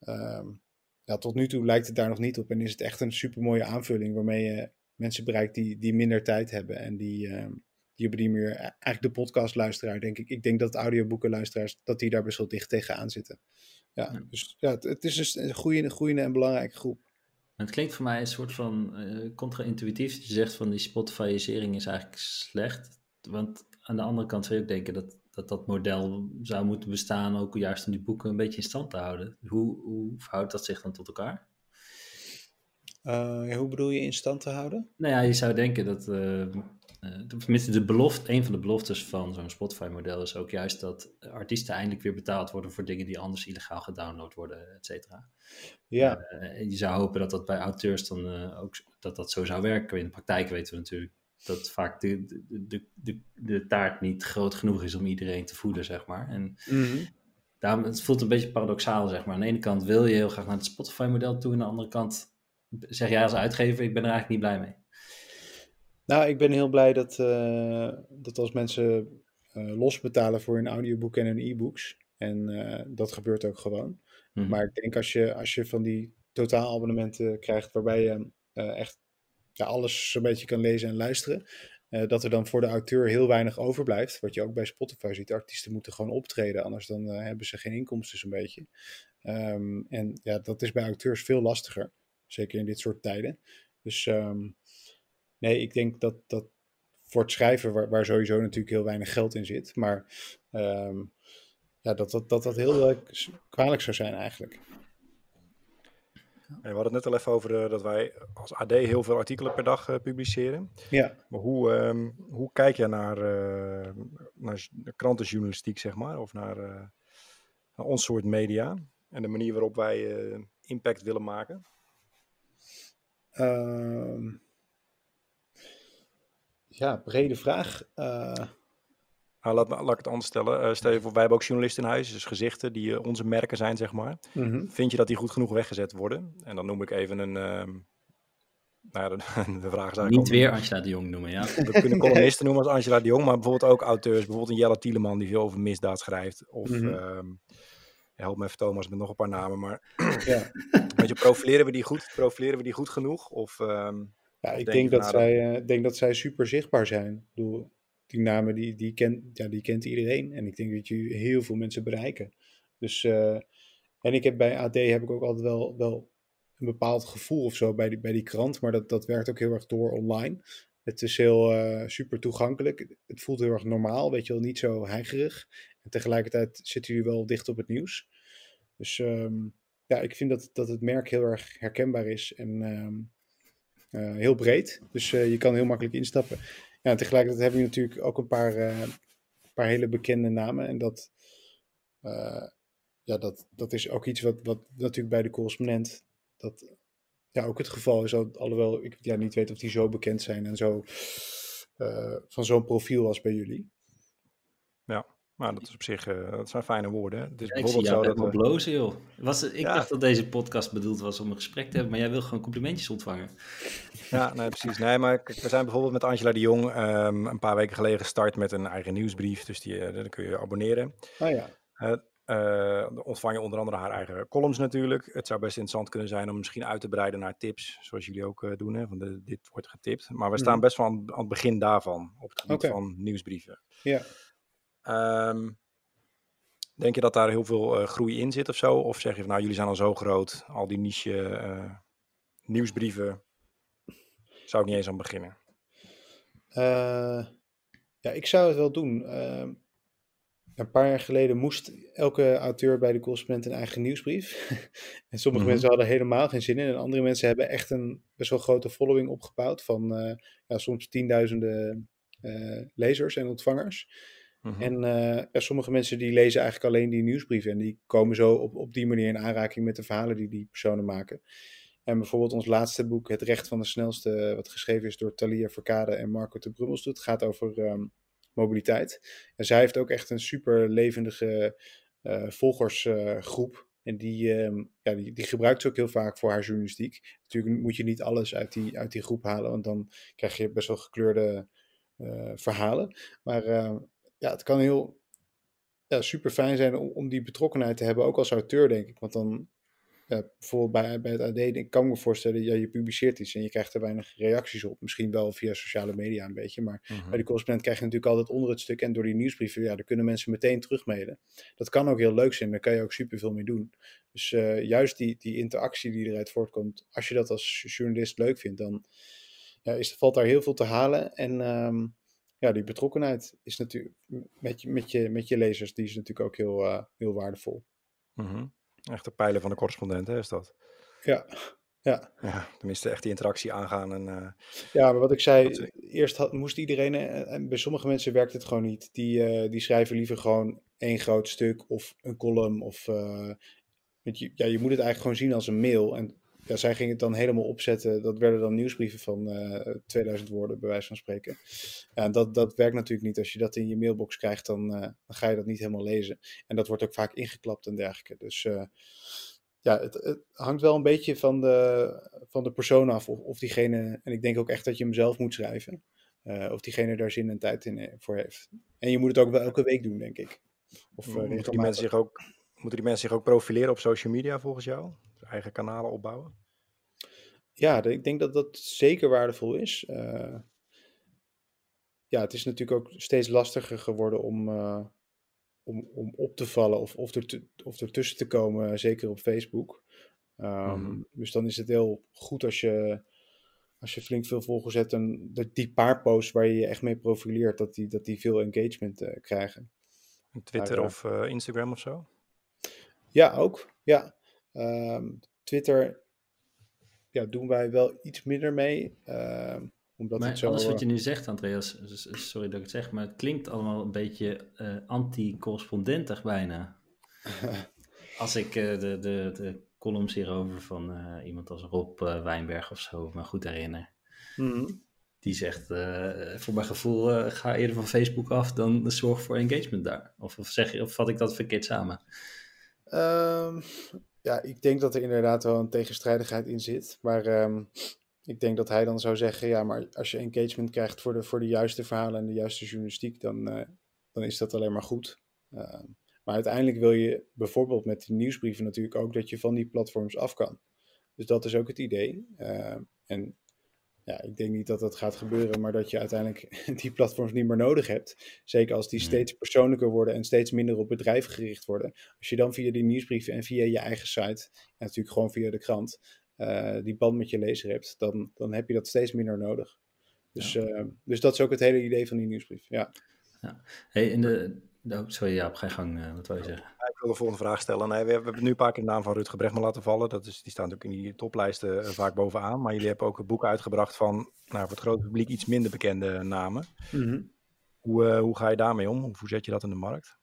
um, ja, tot nu toe lijkt het daar nog niet op. En is het echt een super mooie aanvulling waarmee je mensen bereikt die, die minder tijd hebben. En die, uh, die op die manier, eigenlijk de podcastluisteraar, denk ik. Ik denk dat audioboekenluisteraars, dat die daar best wel dicht tegenaan zitten. Ja, ja. dus ja, het, het is dus een goede, goede en belangrijke groep. Het klinkt voor mij een soort van uh, contra-intuïtief. Dat je zegt van die Spotifyisering is eigenlijk slecht. Want aan de andere kant zou je ook denken dat dat dat model zou moeten bestaan, ook juist om die boeken een beetje in stand te houden. Hoe, hoe verhoudt dat zich dan tot elkaar? Uh, hoe bedoel je in stand te houden? Nou ja, je zou denken dat, uh, tenminste de belofte, een van de beloftes van zo'n Spotify-model is ook juist dat artiesten eindelijk weer betaald worden voor dingen die anders illegaal gedownload worden, et cetera. Ja. Uh, je zou hopen dat dat bij auteurs dan ook dat dat zo zou werken. In de praktijk weten we natuurlijk dat vaak de, de, de, de, taart niet groot genoeg is om iedereen te voeden, zeg maar. En mm daarom, het voelt een beetje paradoxaal, zeg maar. Aan de ene kant wil je heel graag naar het Spotify-model toe, aan de andere kant zeg jij als uitgever, ik ben er eigenlijk niet blij mee. Nou, ik ben heel blij dat, uh, dat als mensen uh, los betalen voor hun audioboek en hun e-books, en uh, dat gebeurt ook gewoon. Mhm. Maar ik denk als je, als je van die totaalabonnementen krijgt waarbij je echt ja, alles een beetje kan lezen en luisteren. Uh, dat er dan voor de auteur heel weinig overblijft. Wat je ook bij Spotify ziet. Artiesten moeten gewoon optreden, anders dan uh, hebben ze geen inkomsten zo'n beetje. Um, en ja, dat is bij auteurs veel lastiger. Zeker in dit soort tijden. Dus um, nee, ik denk dat dat voor het schrijven, waar, waar, sowieso natuurlijk heel weinig geld in zit. Maar um, ja, dat, dat, dat dat heel uh, kwalijk zou zijn eigenlijk. We hadden het net al even over uh, dat wij als AD heel veel artikelen per dag uh, publiceren. Ja. Maar hoe, um, hoe kijk je naar, uh, naar krantenjournalistiek, zeg maar, of naar, naar ons soort media en de manier waarop wij impact willen maken? Uh, ja, brede vraag. Nou, laat, laat ik het anders stellen. Uh, stel je voor, wij hebben ook journalisten in huis, dus gezichten die uh, onze merken zijn, zeg maar. Mm -hmm. Vind je dat die goed genoeg weggezet worden? En dan noem ik even een... Uh, nou ja, de, de vraag is eigenlijk... Niet weer Angela de Jong noemen, ja. We kunnen columnisten noemen als Angela de Jong, maar bijvoorbeeld ook auteurs. Bijvoorbeeld een Jelle Tieleman die veel over misdaad schrijft. Of, Mhm. mm -hmm. help me even Thomas met nog een paar namen, maar... ja. Weet je, profileren we die goed? Profileren we die goed genoeg? Of... ehm, ja, ik denk dat, zij, uh, denk dat zij super zichtbaar zijn. Ik bedoel, die namen die, die, kent, ja, die kent iedereen. En ik denk dat je heel veel mensen bereiken. Dus, uh, en ik heb bij AD heb ik ook altijd wel, wel een bepaald gevoel of zo bij die, bij die krant. Maar dat, dat werkt ook heel erg door online. Het is heel uh, super toegankelijk. Het voelt heel erg normaal, weet je wel, niet zo heigerig. En tegelijkertijd zitten jullie wel dicht op het nieuws. Dus um, ja, ik vind dat, dat het merk heel erg herkenbaar is en um, uh, heel breed. Dus je kan heel makkelijk instappen. Ja, tegelijkertijd hebben we natuurlijk ook een paar, uh, paar hele bekende namen. En dat, uh, ja, dat, dat is ook iets wat, wat natuurlijk bij de correspondent dat, ja, ook het geval is. Alhoewel ik ja, niet weet of die zo bekend zijn en zo uh, van zo'n profiel als bij jullie. Maar dat is op zich uh, dat zijn fijne woorden. Het is ja, bijvoorbeeld ik zie jou zo dat we... blozen, joh. Was, ik ja. dacht dat deze podcast bedoeld was om een gesprek te hebben, maar jij wil gewoon complimentjes ontvangen. Ja, nee, precies. Nee, maar kijk, we zijn bijvoorbeeld met Angela de Jong um, een paar weken geleden gestart met een eigen nieuwsbrief. Dus die, uh, daar kun je abonneren. Oh ja. Uh, uh, ontvang je onder andere haar eigen columns natuurlijk. Het zou best interessant kunnen zijn om misschien uit te breiden naar tips, zoals jullie ook uh, doen. Hè? Van de, dit wordt getipt. Maar we staan mm. best wel aan, aan, het begin daarvan, op het gebied van nieuwsbrieven. Ja. Um, denk je dat daar heel veel uh, groei in zit of zo? Of zeg je van nou, jullie zijn al zo groot, al die niche nieuwsbrieven, zou ik niet eens aan beginnen? ja, ik zou het wel doen. Ehm, een paar jaar geleden moest elke auteur bij de correspondent een eigen nieuwsbrief. en sommige mhm. mensen hadden helemaal geen zin in. En andere mensen hebben echt een best wel grote following opgebouwd van ja, soms tienduizenden lezers en ontvangers. Mhm. En uh, sommige mensen die lezen eigenlijk alleen die nieuwsbrieven. En die komen zo op, op die manier in aanraking met de verhalen die die personen maken. En bijvoorbeeld ons laatste boek, Het Recht van de Snelste, wat geschreven is door Thalia Verkade en Marco de Brummels, doet, gaat over um, mobiliteit. En zij heeft ook echt een super levendige uh, volgersgroep. en die, uh, ja, die, die, gebruikt ze ook heel vaak voor haar journalistiek. Natuurlijk moet je niet alles uit die, uit die groep halen, want dan krijg je best wel gekleurde uh, verhalen. Maar ehm, ja, het kan heel ja, super fijn zijn om, om die betrokkenheid te hebben, ook als auteur, denk ik. Want dan bijvoorbeeld bij, bij het AD, ik kan me voorstellen, ja, je publiceert iets en je krijgt er weinig reacties op. Misschien wel via sociale media een beetje, maar mhm. bij de correspondent krijg je natuurlijk altijd onder het stuk en door die nieuwsbrieven, ja, daar kunnen mensen meteen terugmailen. Dat kan ook heel leuk zijn, daar kan je ook super veel mee doen. Dus uh, juist die, die interactie die eruit voortkomt, als je dat als journalist leuk vindt, dan ja, is, valt daar heel veel te halen. En um, ja, die betrokkenheid is natuurlijk met je, met je, met je lezers, die is natuurlijk ook heel, uh, heel waardevol. Mm Echt de pijlen van de correspondent, hè, is dat? Ja, ja. ja tenminste, echt die interactie aangaan. En, uh, ja, maar wat ik zei, eerst had, moest iedereen, eh, en bij sommige mensen werkt het gewoon niet. Die, uh, die schrijven liever gewoon één groot stuk of een column. Of, uh, je, ja, je moet het eigenlijk gewoon zien als een mail. En ja, zij gingen het dan helemaal opzetten. Dat werden dan nieuwsbrieven van uh, 2000 woorden, bij wijze van spreken. Ja, dat, dat werkt natuurlijk niet. Als je dat in je mailbox krijgt, dan, uh, dan ga je dat niet helemaal lezen. En dat wordt ook vaak ingeklapt en dergelijke. Dus uh, ja, het, het, hangt wel een beetje van de, van de persoon af. Of, of diegene, en ik denk ook echt dat je hem zelf moet schrijven. Of diegene daar zin en tijd in, voor heeft. En je moet het ook wel elke week doen, denk ik. Of, moeten, die mensen zich ook, moeten die mensen zich ook profileren op social media volgens jou? Eigen kanalen opbouwen? Ja, ik denk dat dat zeker waardevol is. Uh, ja, het is natuurlijk ook steeds lastiger geworden om, uh, om, om op te vallen of, of, er of ertussen te komen, zeker op Facebook. Um, mm. Dus dan is het heel goed als je, als je flink veel volgers hebt en die paar posts waar je je echt mee profileert, dat die, dat die veel engagement uh, krijgen. Twitter of Instagram of zo? Ja, ook. Ja. Um, Twitter ja, doen wij wel iets minder mee. Uh, omdat maar het zo, alles wat je nu zegt, Andreas, sorry dat ik het zeg, maar het klinkt allemaal een beetje uh, anti-correspondentig bijna. Als ik uh, de, de, de columns hierover van iemand als Rob Wijnberg of zo me goed herinner. Mm. Die zegt, voor mijn gevoel, ga eerder van Facebook af dan zorg voor engagement daar. Of, of, zeg, of vat ik dat verkeerd samen? Um, ja, ik denk dat er inderdaad wel een tegenstrijdigheid in zit. Maar um, ik denk dat hij dan zou zeggen: ja, maar als je engagement krijgt voor de, voor de juiste verhalen en de juiste journalistiek, dan, uh, dan is dat alleen maar goed. Uh, maar uiteindelijk wil je bijvoorbeeld met de nieuwsbrieven natuurlijk ook dat je van die platforms af kan. Dus dat is ook het idee. Uh, en ja, ik denk niet dat dat gaat gebeuren, maar dat je uiteindelijk die platforms niet meer nodig hebt. Zeker als die steeds persoonlijker worden en steeds minder op bedrijven gericht worden. Als je dan via die nieuwsbrieven en via je eigen site, en natuurlijk gewoon via de krant, uh, die band met je lezer hebt, dan, dan heb je dat steeds minder nodig. Dus, ja. uh, dus dat is ook het hele idee van die nieuwsbrief. Ja. ja. Hey, in de, Oh, sorry, ja, op ga je gang. Uh, wat wil je zeggen? ik wil de volgende vraag stellen. Nee, we, hebben nu een paar keer de naam van Rutger Bregman laten vallen. Dat is, die staan natuurlijk in die toplijsten uh, vaak bovenaan. Maar jullie hebben ook een boek uitgebracht van, nou, voor het grote publiek, iets minder bekende namen. Mm -hmm. hoe, uh, hoe ga je daarmee om? Hoe zet je dat in de markt?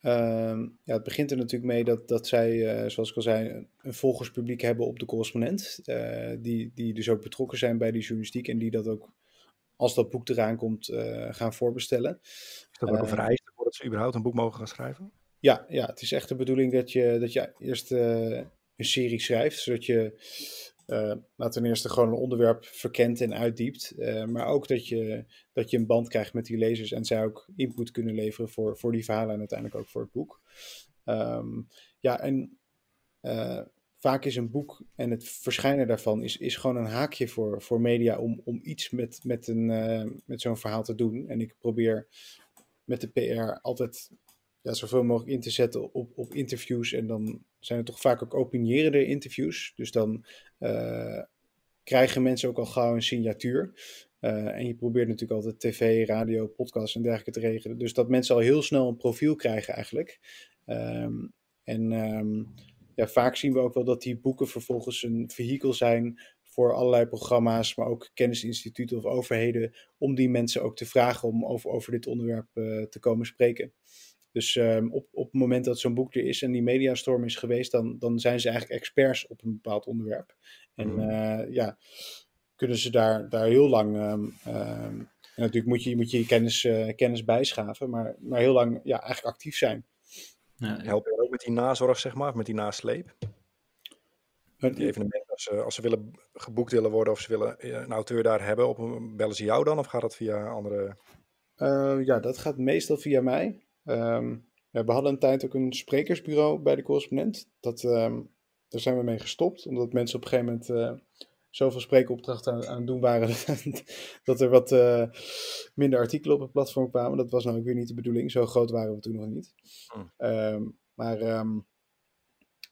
Ehm, ja, het begint er natuurlijk mee dat, dat zij, zoals ik al zei, een volgerspubliek hebben op de correspondent. die, die dus ook betrokken zijn bij die journalistiek en die dat ook als dat boek eraan komt, uh, gaan voorbestellen. Is dat ook een vereiste voordat ze überhaupt een boek mogen gaan schrijven? Ja, ja het is echt de bedoeling dat je, dat je eerst uh, een serie schrijft, zodat je uh, nou, ten eerste gewoon een onderwerp verkent en uitdiept. Uh, maar ook dat je, dat je een band krijgt met die lezers en zij ook input kunnen leveren voor, voor die verhalen en uiteindelijk ook voor het boek. Ehm, ja, en uh, vaak is een boek en het verschijnen daarvan is, is gewoon een haakje voor, voor media om, om iets met, met, een, uh, met zo'n verhaal te doen. En ik probeer met de PR altijd ja, zoveel mogelijk in te zetten op, op interviews. En dan zijn het toch vaak ook opinierende interviews. Dus dan uh, krijgen mensen ook al gauw een signatuur. Uh, en je probeert natuurlijk altijd tv, radio, podcast en dergelijke te regelen. Dus dat mensen al heel snel een profiel krijgen eigenlijk. Um, en um, ja, vaak zien we ook wel dat die boeken vervolgens een vehikel zijn voor allerlei programma's, maar ook kennisinstituten of overheden, om die mensen ook te vragen om over, over dit onderwerp uh, te komen spreken. Dus um, op, op het moment dat zo'n boek er is en die mediastorm is geweest, dan, dan zijn ze eigenlijk experts op een bepaald onderwerp. En uh, ja, kunnen ze daar, daar heel lang. Um, um, en natuurlijk moet je moet je, je kennis, uh, kennis bijschaven, maar, maar heel lang ja, eigenlijk actief zijn. Ja, Help je ook met die nazorg, zeg maar, met die nasleep? Die evenementen, als ze, als ze willen geboekt willen worden of ze willen eh, een auteur daar hebben, op, bellen ze jou dan of gaat dat via andere? Uh, ja, dat gaat meestal via mij. Um, ja, we hadden een tijd ook een sprekersbureau bij de correspondent. Dat, um, daar zijn we mee gestopt, omdat mensen op een gegeven moment uh, zoveel spreekopdrachten aan, aan het doen waren dat er wat uh, minder artikelen op het platform kwamen. Dat was nou ook weer niet de bedoeling. Zo groot waren we toen nog niet. Hm. Um, maar um,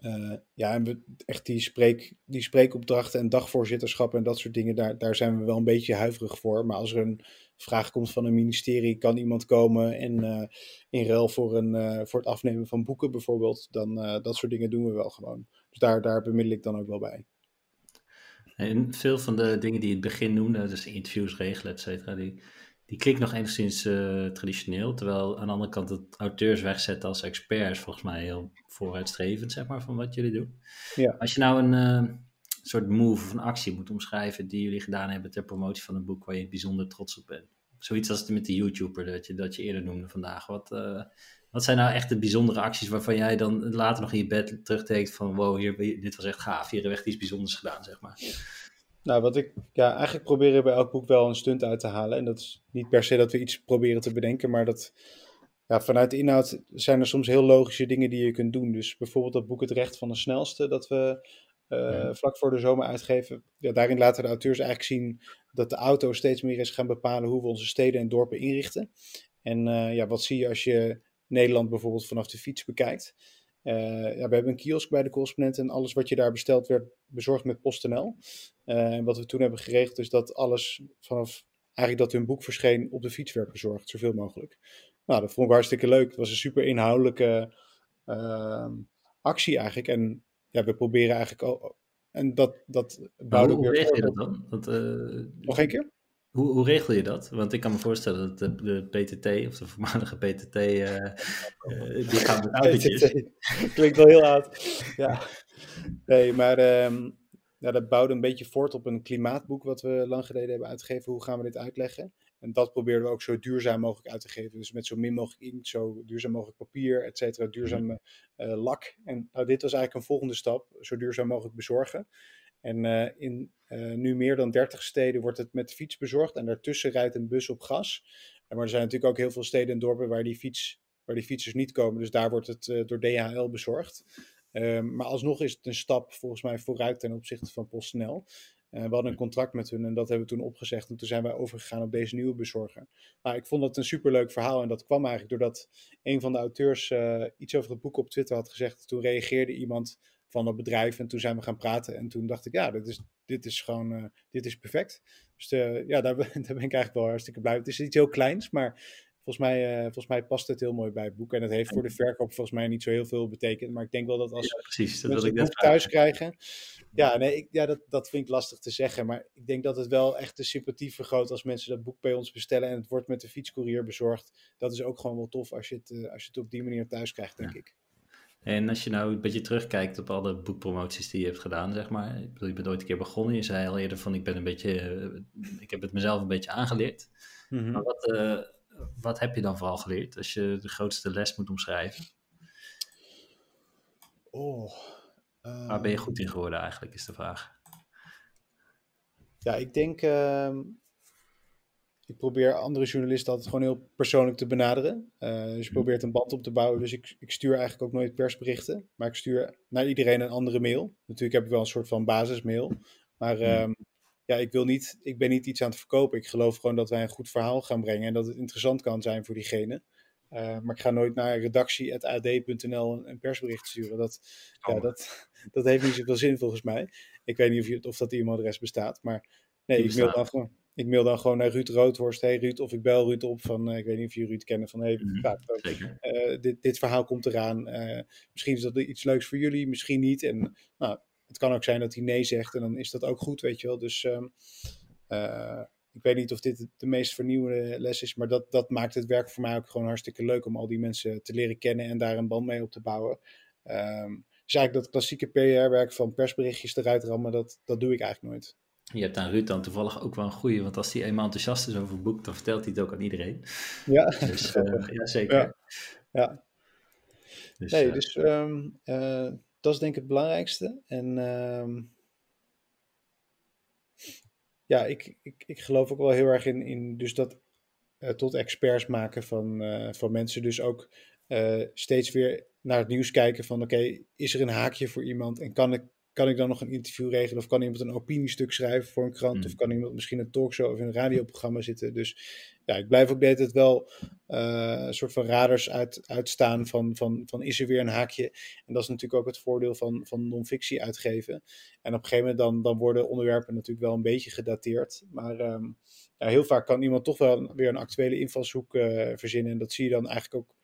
uh, ja, en we, echt die, spreek, die spreekopdrachten en dagvoorzitterschap en dat soort dingen, daar, daar zijn we wel een beetje huiverig voor. Maar als er een vraag komt van een ministerie, kan iemand komen en uh, in ruil voor, een, uh, voor het afnemen van boeken bijvoorbeeld, dan dat soort dingen doen we wel gewoon. Dus daar, daar bemiddel ik dan ook wel bij. En veel van de dingen die je in het begin noemde, dus interviews regelen, et cetera, die, die klinkt nog enigszins uh, traditioneel. Terwijl aan de andere kant het auteurs wegzetten als experts volgens mij heel vooruitstrevend, zeg maar, van wat jullie doen. Ja. Als je nou een uh, soort move of een actie moet omschrijven die jullie gedaan hebben ter promotie van een boek waar je bijzonder trots op bent. Zoiets als het met de YouTuber dat je, dat je eerder noemde vandaag. Wat, uh, wat zijn nou echt de bijzondere acties waarvan jij dan later nog in je bed terugdenkt van wow, hier, dit was echt gaaf, hier hebben we echt iets bijzonders gedaan, zeg maar. Nou, wat ik ja, eigenlijk probeer bij elk boek wel een stunt uit te halen. En dat is niet per se dat we iets proberen te bedenken, maar dat ja, vanuit de inhoud zijn er soms heel logische dingen die je kunt doen. Dus bijvoorbeeld dat boek Het Recht van de Snelste, dat we uh, ja. vlak voor de zomer uitgeven. Ja, daarin laten de auteurs eigenlijk zien dat de auto steeds meer is gaan bepalen hoe we onze steden en dorpen inrichten. En uh, ja, wat zie je als je Nederland bijvoorbeeld vanaf de fiets bekijkt? Uh, ja, we hebben een kiosk bij de correspondent en alles wat je daar bestelt werd bezorgd met PostNL. Uh, en wat we toen hebben geregeld is dat alles vanaf eigenlijk dat hun boek verscheen op de fiets werd bezorgd, zoveel mogelijk. Nou, dat vond ik hartstikke leuk. Het was een super inhoudelijke uh, actie eigenlijk. En ja, we proberen eigenlijk al. En dat, dat bouwde hoe, hoe je dat dan? Want, Nog één keer? Hoe, hoe regel je dat? Want ik kan me voorstellen dat de, de PTT, of de voormalige PTT, uh, uh, die gaan met autootjes. Klinkt wel heel oud. Ja. Nee, maar um, ja, dat bouwde een beetje voort op een klimaatboek wat we lang geleden hebben uitgegeven. Hoe gaan we dit uitleggen? En dat proberen we ook zo duurzaam mogelijk uit te geven. Dus met zo min mogelijk inkt, zo duurzaam mogelijk papier, et cetera, duurzame uh, lak. En nou, dit was eigenlijk een volgende stap, zo duurzaam mogelijk bezorgen. En uh, in uh, nu meer dan 30 steden wordt het met fiets bezorgd en daartussen rijdt een bus op gas. Maar er zijn natuurlijk ook heel veel steden en dorpen waar die, fiets, waar die fietsers niet komen. Dus daar wordt het uh, door DHL bezorgd. Um, maar alsnog is het een stap volgens mij vooruit ten opzichte van PostNL. We hadden een contract met hun en dat hebben we toen opgezegd. En toen zijn wij overgegaan op deze nieuwe bezorger. Maar ik vond dat een superleuk verhaal. En dat kwam eigenlijk doordat een van de auteurs iets over het boek op Twitter had gezegd. Toen reageerde iemand van dat bedrijf. En toen zijn we gaan praten. En toen dacht ik, ja, dit is, dit is gewoon, uh, dit is perfect. Dus ja, daar, daar, ben ik eigenlijk wel hartstikke blij. Het is iets heel kleins, maar volgens mij, uh, volgens mij past het heel mooi bij het boek. En het heeft voor de verkoop volgens mij niet zo heel veel betekend. Maar ik denk wel dat als ja, precies, dat mensen het boek thuis krijgen... Ja, nee, ik, ja dat, dat vind ik lastig te zeggen. Maar ik denk dat het wel echt de sympathie vergroot als mensen dat boek bij ons bestellen. En het wordt met de fietscourier bezorgd. Dat is ook gewoon wel tof als je het, als je het op die manier thuis krijgt, denk ja. ik. En als je nou een beetje terugkijkt op alle boekpromoties die je hebt gedaan, zeg maar. Ik bedoel, je bent ooit een keer begonnen. Je zei al eerder van, ik ben een beetje... Uh, ik heb het mezelf een beetje aangeleerd. Mm -hmm. Maar wat wat heb je dan vooral geleerd als je de grootste les moet omschrijven? Oh. Waar ben je goed in geworden eigenlijk, is de vraag. Ja, ik denk... Uh, ik probeer andere journalisten altijd gewoon heel persoonlijk te benaderen. Uh, dus je mhm. probeert een band op te bouwen. Dus ik, ik stuur eigenlijk ook nooit persberichten. Maar ik stuur naar iedereen een andere mail. Natuurlijk heb ik wel een soort van basismail. Maar mhm. ehm, ja, ik, wil niet, ik ben niet iets aan het verkopen. Ik geloof gewoon dat wij een goed verhaal gaan brengen. En dat het interessant kan zijn voor diegene. Uh, maar ik ga nooit naar redactie.ad.nl een, een persbericht sturen. Dat, ja, oh. dat, dat heeft niet zoveel zin volgens mij. Ik weet niet of, je, of dat e-mailadres bestaat. Maar nee, ik mail dan gewoon ik mail dan gewoon naar Ruud Roodhorst. Hey Ruud, of ik bel Ruud op van, uh, ik weet niet of je Ruud kennen, van hey, mm uh, dit, dit verhaal komt eraan. Uh, misschien is dat iets leuks voor jullie, misschien niet. En nou, het kan ook zijn dat hij nee zegt en dan is dat ook goed, weet je wel. Dus um, ik weet niet of dit de meest vernieuwende les is, maar dat, dat maakt het werk voor mij ook gewoon hartstikke leuk om al die mensen te leren kennen en daar een band mee op te bouwen. Um, dus eigenlijk dat klassieke PR-werk van persberichtjes eruit rammen, dat, dat doe ik eigenlijk nooit. Je hebt aan Ruud dan toevallig ook wel een goede, want als hij eenmaal enthousiast is over een boek, dan vertelt hij het ook aan iedereen. Ja, dus, uh, ja zeker. Ja. ja. Dus, nee, uh, dus um, uh, dat is denk ik het belangrijkste. En um, ja, ik, ik, ik geloof ook wel heel erg in, in dus dat tot experts maken van, van mensen. Dus ook steeds weer naar het nieuws kijken van oké, is er een haakje voor iemand en kan ik kan ik dan nog een interview regelen? Of kan iemand een opiniestuk schrijven voor een krant? Of hmm. kan iemand misschien een talkshow of een radioprogramma zitten? Dus ja, ik blijf ook de hele tijd wel uh, een soort van radars uit, uitstaan van, van, van is er weer een haakje? En dat is natuurlijk ook het voordeel van, van non-fictie uitgeven. En op een gegeven moment dan, dan worden onderwerpen natuurlijk wel een beetje gedateerd. Maar um, ja, heel vaak kan iemand toch wel weer een actuele invalshoek uh, verzinnen. En dat zie je dan eigenlijk ook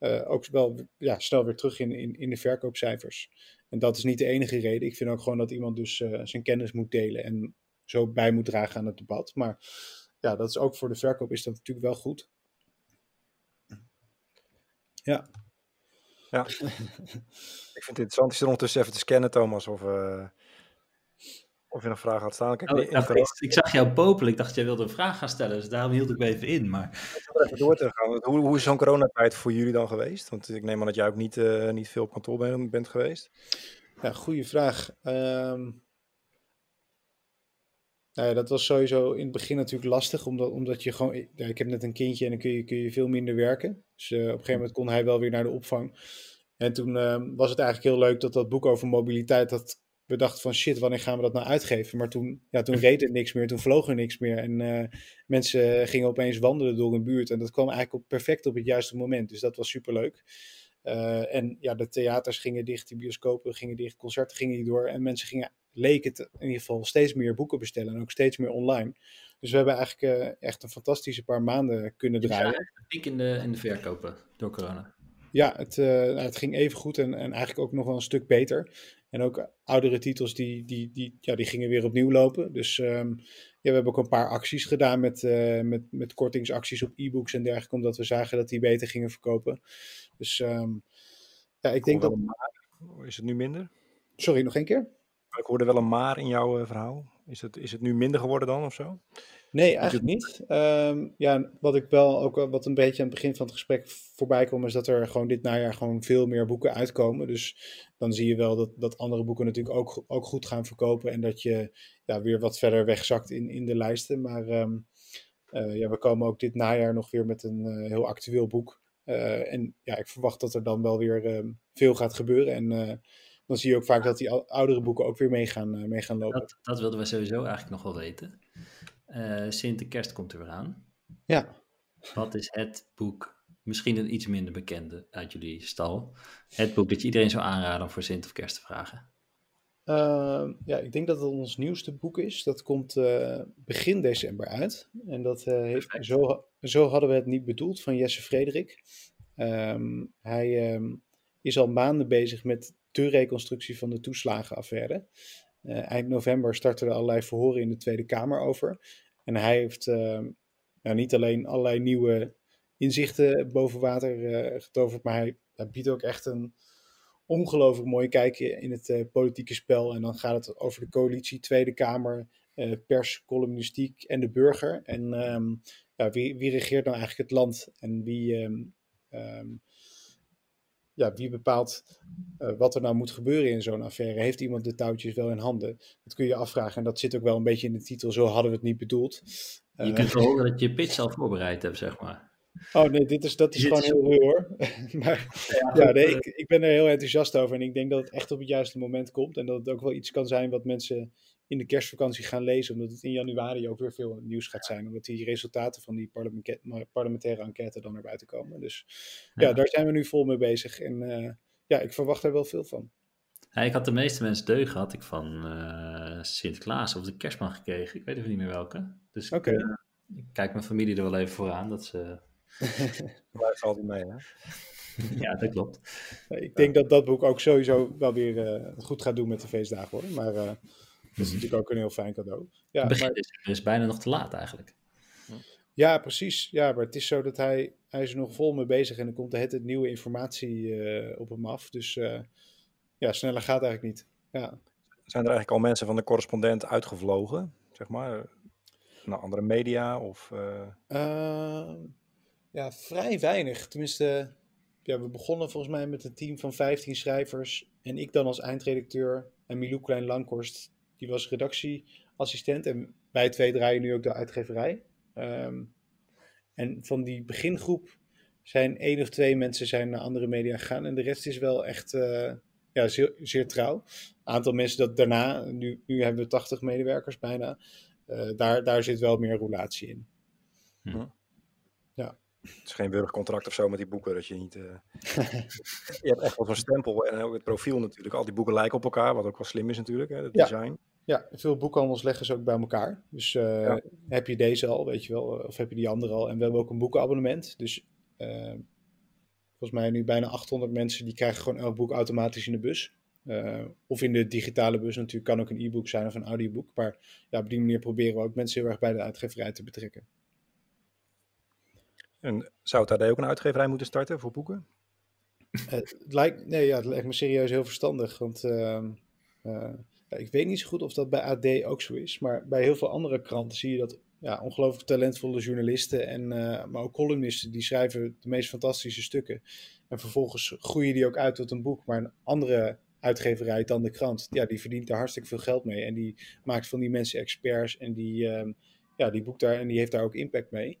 uh, ook wel ja, snel weer terug in, in, in de verkoopcijfers. En dat is niet de enige reden. Ik vind ook gewoon dat iemand dus uh, zijn kennis moet delen en zo bij moet dragen aan het debat. Maar ja, dat is ook voor de verkoop is dat natuurlijk wel goed. Ja. Ja. ik vind het interessant. Is er ondertussen even te scannen, Thomas, of... Uh of je nog vragen had staan. Kijk, oh, ik, ik, zag jou popelen. Ik dacht, jij wilde een vraag gaan stellen. Dus daarom hield ik me even in. Maar... Even door te gaan. Hoe, hoe is zo'n coronatijd voor jullie dan geweest? Want ik neem aan dat jij ook niet, uh, niet veel op kantoor bent, bent geweest. Ja, goede vraag. Um... Nou ja, dat was sowieso in het begin natuurlijk lastig, omdat, omdat je gewoon... Ja, ik heb net een kindje en dan kun je, kun je veel minder werken. Dus uh, op een gegeven moment kon hij wel weer naar de opvang. En toen uh, was het eigenlijk heel leuk dat dat boek over mobiliteit, dat we dachten van shit, wanneer gaan we dat nou uitgeven? Maar toen, ja, toen reed het niks meer, toen vloog er niks meer. En uh, mensen gingen opeens wandelen door een buurt. En dat kwam eigenlijk op, perfect op het juiste moment. Dus dat was superleuk. Uh, en ja, de theaters gingen dicht, de bioscopen gingen dicht, concerten gingen niet door. En mensen gingen, leek het in ieder geval, steeds meer boeken bestellen. En ook steeds meer online. Dus we hebben eigenlijk uh, echt een fantastische paar maanden kunnen draaien. Piek in de, in de verkopen door corona. Ja, het, nou, het ging even goed en, en eigenlijk ook nog wel een stuk beter. En ook oudere titels die, die, die, ja, die gingen weer opnieuw lopen. Dus um, ja, we hebben ook een paar acties gedaan met, uh, met, met kortingsacties op e-books en dergelijke, omdat we zagen dat die beter gingen verkopen. Dus um, ja, ik denk dat... Is het nu minder? Sorry, nog één keer? Ik hoorde wel een maar in jouw uh, verhaal. Is het, is het nu minder geworden dan of zo? Nee, eigenlijk niet. Um, ja, wat ik wel ook wat een beetje aan het begin van het gesprek voorbij kwam, is dat er gewoon dit najaar gewoon veel meer boeken uitkomen. Dus dan zie je wel dat, dat andere boeken natuurlijk ook, ook goed gaan verkopen en dat je ja, weer wat verder wegzakt in, in de lijsten. Maar um, uh, ja, we komen ook dit najaar nog weer met een uh, heel actueel boek. Uh, en ja, ik verwacht dat er dan wel weer um, veel gaat gebeuren. En dan zie je ook vaak dat die oudere boeken ook weer mee gaan, mee gaan lopen. Dat, dat wilden we sowieso eigenlijk nog wel weten. Uh, Sint de Kerst komt er weer aan. Ja. Wat is het boek, misschien een iets minder bekende uit jullie stal, het boek dat je iedereen zou aanraden om voor Sint of Kerst te vragen? Uh, ja, ik denk dat het ons nieuwste boek is. Dat komt uh, begin december uit. En dat uh, heeft, zo, zo hadden we het niet bedoeld, van Jesse Frederik. Um, hij um, is al maanden bezig met de reconstructie van de toeslagenaffaire. Uh, eind november starten er allerlei verhoren in de Tweede Kamer over. En hij heeft uh, nou, niet alleen allerlei nieuwe inzichten boven water uh, getoverd, maar hij, hij, biedt ook echt een ongelooflijk mooi kijkje in het politieke spel. En dan gaat het over de coalitie, Tweede Kamer, pers, columnistiek en de burger. En um, ja, wie, wie regeert nou eigenlijk het land en wie. Um, ja, wie bepaalt uh, wat er nou moet gebeuren in zo'n affaire? Heeft iemand de touwtjes wel in handen? Dat kun je afvragen en dat zit ook wel een beetje in de titel. Zo hadden we het niet bedoeld. Je kunt wel horen dat je pitch al voorbereid hebt, zeg maar. Oh nee, dit is, dat is gewoon heel ruw hoor. maar ja, nee, ik, ik ben er heel enthousiast over en ik denk dat het echt op het juiste moment komt. En dat het ook wel iets kan zijn wat mensen in de kerstvakantie gaan lezen, omdat het in januari ook weer veel nieuws gaat zijn. Omdat die resultaten van die parlementaire enquête dan naar buiten komen. Dus ja, daar zijn we nu vol mee bezig. En uh, ja, ik verwacht er wel veel van. Ja, ik had de meeste mensen deugen had ik van uh, Sinterklaas of de kerstman gekregen. Ik weet even niet meer welke. Dus okay. ik, uh, ik, kijk mijn familie er wel even voor aan dat ze... Blijft altijd mee, hè? ja, dat klopt. Ik denk dat dat boek ook sowieso wel weer goed gaat doen met de feestdagen, hoor. Maar dat is natuurlijk ook een heel fijn cadeau. Ja, het maar... is, is bijna nog te laat eigenlijk. Ja, precies. Ja, maar het is zo dat hij, hij is er nog vol mee bezig en er komt het nieuwe informatie uh, op hem af. Dus uh, ja, sneller gaat eigenlijk niet. Ja. Zijn er eigenlijk al mensen van de correspondent uitgevlogen, zeg maar, naar andere media? Of, uh... ja, vrij weinig. Tenminste, ja, we begonnen volgens mij met een team van 15 schrijvers en ik dan als eindredacteur en Milou Klein-Lankhorst die was redactieassistent. En wij twee draaien nu ook de uitgeverij. Um, en van die begingroep zijn één of twee mensen zijn naar andere media gegaan. En de rest is wel echt uh, ja, zeer, zeer trouw. Een aantal mensen dat daarna, nu, nu hebben we 80 medewerkers bijna. Uh, daar, daar zit wel meer roulatie in. Hm. Ja. Het is geen wurgcontract of zo met die boeken, dat je niet... Uh... je hebt echt wel zo'n stempel en ook het profiel natuurlijk. Al die boeken lijken op elkaar, wat ook wel slim is natuurlijk, hè, het ja. design. Ja, veel boekhandels leggen ze ook bij elkaar. Dus uh, ja. heb je deze al, weet je wel, of heb je die andere al. En we hebben ook een boekenabonnement. Dus uh, volgens mij nu bijna 800 mensen die krijgen gewoon elk boek automatisch in de bus. Uh, of in de digitale bus natuurlijk, kan ook een e-book zijn of een audioboek. Maar ja, op die manier proberen we ook mensen heel erg bij de uitgeverij te betrekken. En zou het daar ook een uitgeverij moeten starten voor boeken? het lijkt, nee, ja, het lijkt me serieus heel verstandig. Want ehm, ik weet niet zo goed of dat bij AD ook zo is, maar bij heel veel andere kranten zie je dat ja, ongelooflijk talentvolle journalisten en uh, maar ook columnisten die schrijven de meest fantastische stukken. En vervolgens groeien die ook uit tot een boek, maar een andere uitgeverij dan de krant, ja, die verdient daar hartstikke veel geld mee en die maakt van die mensen experts en die, uh, ja, die boekt daar en die heeft daar ook impact mee.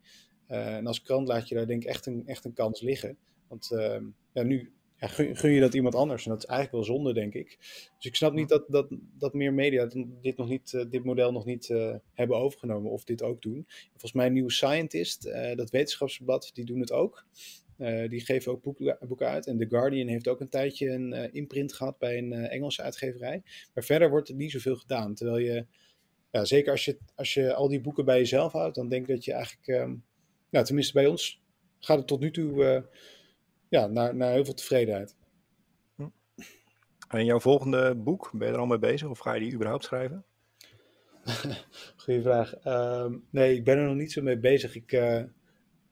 Uh, en als krant laat je daar denk ik echt een, echt een kans liggen. Want ehm, ja, nu ja, gun, gun, je dat iemand anders. En dat is eigenlijk wel zonde, denk ik. Dus ik snap niet dat, dat, dat meer media dit, nog niet, uh, dit model nog niet uh, hebben overgenomen of dit ook doen. Volgens mij New Scientist, uh, dat wetenschapsblad, die doen het ook. die geven ook boeken, boeken, uit. En The Guardian heeft ook een tijdje een imprint gehad bij een Engelse uitgeverij. Maar verder wordt er niet zoveel gedaan. Terwijl je, ja, zeker als je, als je al die boeken bij jezelf houdt, dan denk ik dat je eigenlijk, um, nou, tenminste bij ons gaat het tot nu toe ja, naar, naar heel veel tevredenheid. En jouw volgende boek, ben je er al mee bezig of ga je die überhaupt schrijven? Goeie vraag. Um, nee, ik ben er nog niet zo mee bezig. Ik, uh,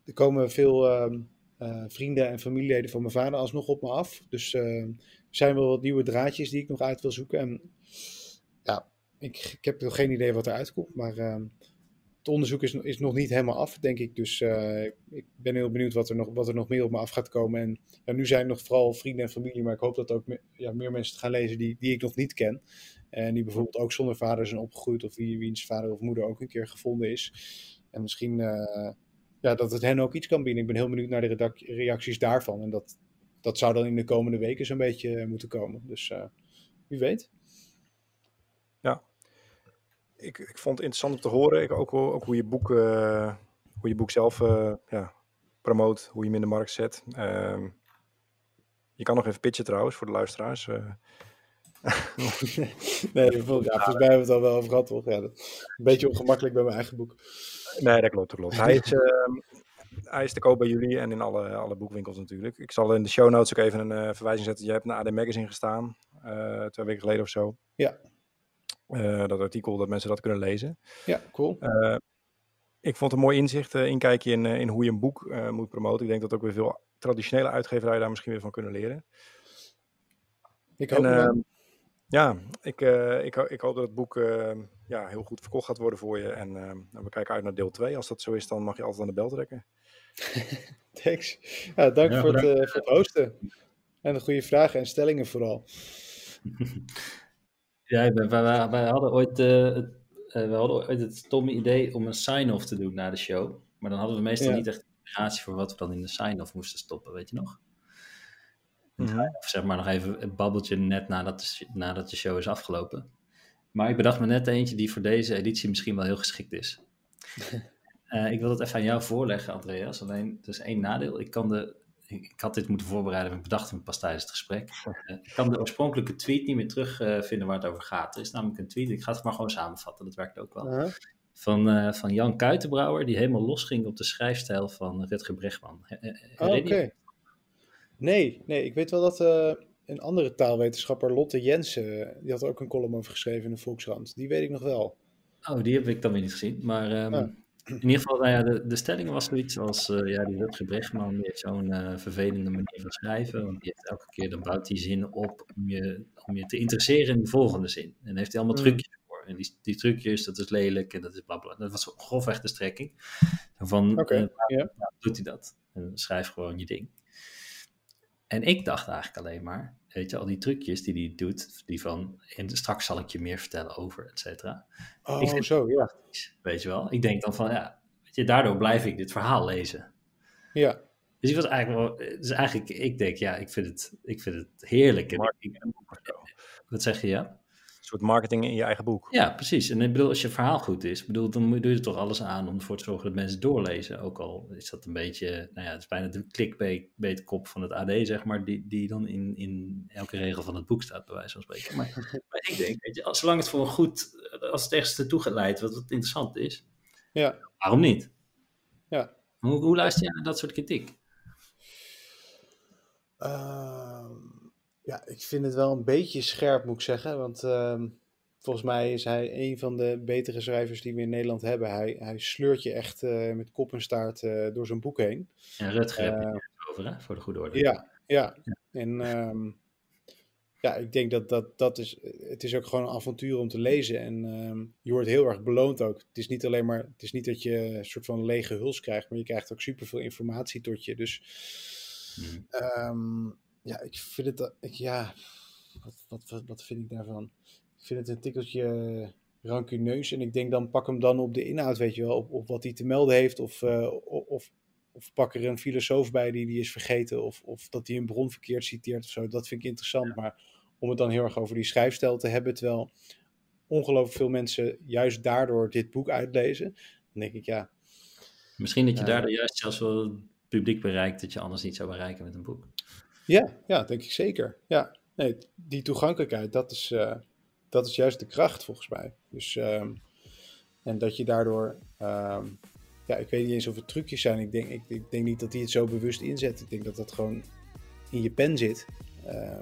er komen veel um, uh, vrienden en familieleden van mijn vader alsnog op me af. Dus uh, er zijn wel wat nieuwe draadjes die ik nog uit wil zoeken. En ja, ik, ik heb nog geen idee wat eruit komt. Maar het onderzoek is, is nog niet helemaal af, denk ik. Dus uh, ik ben heel benieuwd wat er, nog, wat er nog meer op me af gaat komen. En ja, nu zijn nog vooral vrienden en familie, maar ik hoop dat ook ja, meer mensen het gaan lezen die, die ik nog niet ken. En die bijvoorbeeld ook zonder vader zijn opgegroeid, of wie, wiens vader of moeder ook een keer gevonden is. En misschien uh, ja, dat het hen ook iets kan bieden. Ik ben heel benieuwd naar de reacties daarvan. En dat, dat zou dan in de komende weken zo'n beetje moeten komen. Dus wie weet ik, ik vond het interessant om te horen. Ik, ook, ook hoe je boek, uh, hoe je boek zelf uh, ja, promoot, hoe je hem in de markt zet. Uh, je kan nog even pitchen trouwens voor de luisteraars. Uh. nee, ja, volgens mij hebben we het al wel over gehad, toch? Ja, een beetje ongemakkelijk bij mijn eigen boek. Nee, dat klopt, dat klopt. Hij is, ehm, hij is te koop bij jullie en in alle, alle boekwinkels natuurlijk. Ik zal in de show notes ook even een verwijzing zetten. Je hebt naar AD Magazine gestaan, twee weken geleden of zo. Ja. Uh, dat artikel, dat mensen dat kunnen lezen. Ja, cool. Uh, ik vond een mooi inzicht, uh, inkijkje in, in hoe je een boek moet promoten. Ik denk dat ook weer veel traditionele uitgeverijen daar misschien weer van kunnen leren. Ik hoop en, ehm, Ja, ik, ik, ik hoop dat het boek ehm, ja, heel goed verkocht gaat worden voor je. En ehm, nou, we kijken uit naar deel 2. Als dat zo is, dan mag je altijd aan de bel trekken. Thanks. Ja, dank ja, voor, het, voor het hosten. En de goede vragen en stellingen vooral. Ja, wij, wij, wij hadden ooit uh, we hadden ooit het stomme idee om een sign-off te doen na de show. Maar dan hadden we meestal niet echt inspiratie voor wat we dan in de sign-off moesten stoppen, weet je nog? Mhm. Of zeg maar nog even het babbeltje net nadat de, nadat de show is afgelopen. Maar ik bedacht me net eentje die voor deze editie misschien wel heel geschikt is. uh, ik wil het even aan jou voorleggen, Andreas. Alleen, er is één nadeel. Ik kan de ik, had dit moeten voorbereiden, maar ik bedacht hem pas tijdens het gesprek. Uh, ik kan de oorspronkelijke tweet niet meer terugvinden uh, waar het over gaat. Er is namelijk een tweet, ik ga het maar gewoon samenvatten, dat werkt ook wel. Uh-huh. Van, uh, van Jan Kuitenbrouwer, die helemaal losging op de schrijfstijl van Rutger Bregman. Oh, Oké. Nee, nee, ik weet wel dat een andere taalwetenschapper, Lotte Jensen, die had ook een column over geschreven in de Volkskrant. Die weet ik nog wel. Oh, die heb ik dan weer niet gezien. Maar um, in ieder geval, nou ja, de, de stelling was zoiets als, uh, ja, die Rutger Bregman die heeft zo'n uh, vervelende manier van schrijven, want die heeft elke keer, dan bouwt hij zinnen op om je, om je te interesseren in de volgende zin. En dan heeft hij allemaal mm. trucjes voor. En die, die trucjes, dat is lelijk en dat is blablabla. Dat was grofweg de strekking. Van, okay, uh, yeah. doet hij dat? En schrijf gewoon je ding. En ik dacht eigenlijk alleen maar, weet je, al die trucjes die hij doet, die van, en straks zal ik je meer vertellen over, et cetera. Oh, zo, ja. Weet je wel? Ik denk dan van, ja, weet je, daardoor blijf ik dit verhaal lezen. Ja. Dus ik was eigenlijk wel, dus eigenlijk, ik denk, ja, ik vind het, ik vind het heerlijk. En ik, wat zeg je, ja? Soort marketing in je eigen boek. Ja, precies. En ik bedoel, als je verhaal goed is, bedoel, dan doe je er toch alles aan om ervoor te zorgen dat mensen doorlezen. Ook al is dat een beetje, nou ja, het is bijna de clickbait kop van het AD, zeg maar, die, die dan in, in elke regel van het boek staat, bij wijze van spreken. Maar, maar ik denk, weet je, als, zolang het voor een goed, als het ergens ertoe geleidt wat, wat interessant is, ja. waarom niet? Ja. Hoe, hoe luister je naar dat soort kritiek? Uh... Ja, ik vind het wel een beetje scherp, moet ik zeggen. Want uh, volgens mij is hij een van de betere schrijvers die we in Nederland hebben. Hij, hij sleurt je echt uh, met kop en staart uh, door zijn boek heen. En Rutger het over, hè? Voor de goede orde. Ja, ja. ja. En um, ja, ik denk dat dat, dat is... Het is ook gewoon een avontuur om te lezen. En um, je wordt heel erg beloond ook. Het is niet alleen maar... Het is niet dat je een soort van lege huls krijgt, maar je krijgt ook superveel informatie tot je. Dus... Mm. Um, ja, ik vind het, ik, ja, wat, wat, wat, vind ik daarvan? Ik vind het een tikkeltje rancuneus en ik denk dan pak hem dan op de inhoud, weet je wel, op, op wat hij te melden heeft of, uh, of, of pak er een filosoof bij die die is vergeten of, of dat hij een bron verkeerd citeert of zo. Dat vind ik interessant, maar om het dan heel erg over die schrijfstijl te hebben, terwijl ongelooflijk veel mensen juist daardoor dit boek uitlezen, dan denk ik ja. Misschien dat je daardoor juist zelfs wel publiek bereikt dat je anders niet zou bereiken met een boek. Ja, ja, denk ik zeker. Ja, nee, die toegankelijkheid, dat is, uh, dat is juist de kracht volgens mij. Dus, um, en dat je daardoor, um, ja, ik weet niet eens of het trucjes zijn. Ik denk, ik, denk niet dat hij het zo bewust inzet. Ik denk dat dat gewoon in je pen zit. Uh,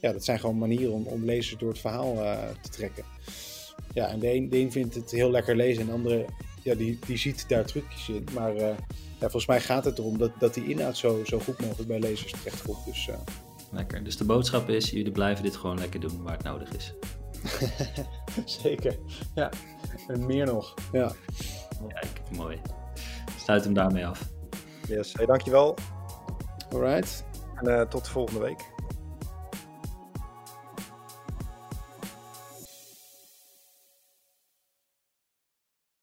ja, dat zijn gewoon manieren om, om lezers door het verhaal uh, te trekken. Ja, en de een, de een vindt het heel lekker lezen en de andere, ja, die, die ziet daar trucjes in. Maar ja, volgens mij gaat het erom dat, dat die inhoud zo, zo goed mogelijk bij lezers terechtkomt. Dus, uh... Lekker. Dus de boodschap is, jullie blijven dit gewoon lekker doen waar het nodig is. Zeker. Ja. En meer nog. Ja. Kijk, mooi. Sluit hem daarmee af. Yes. Hey, dankjewel. Alright. En uh, tot de volgende week.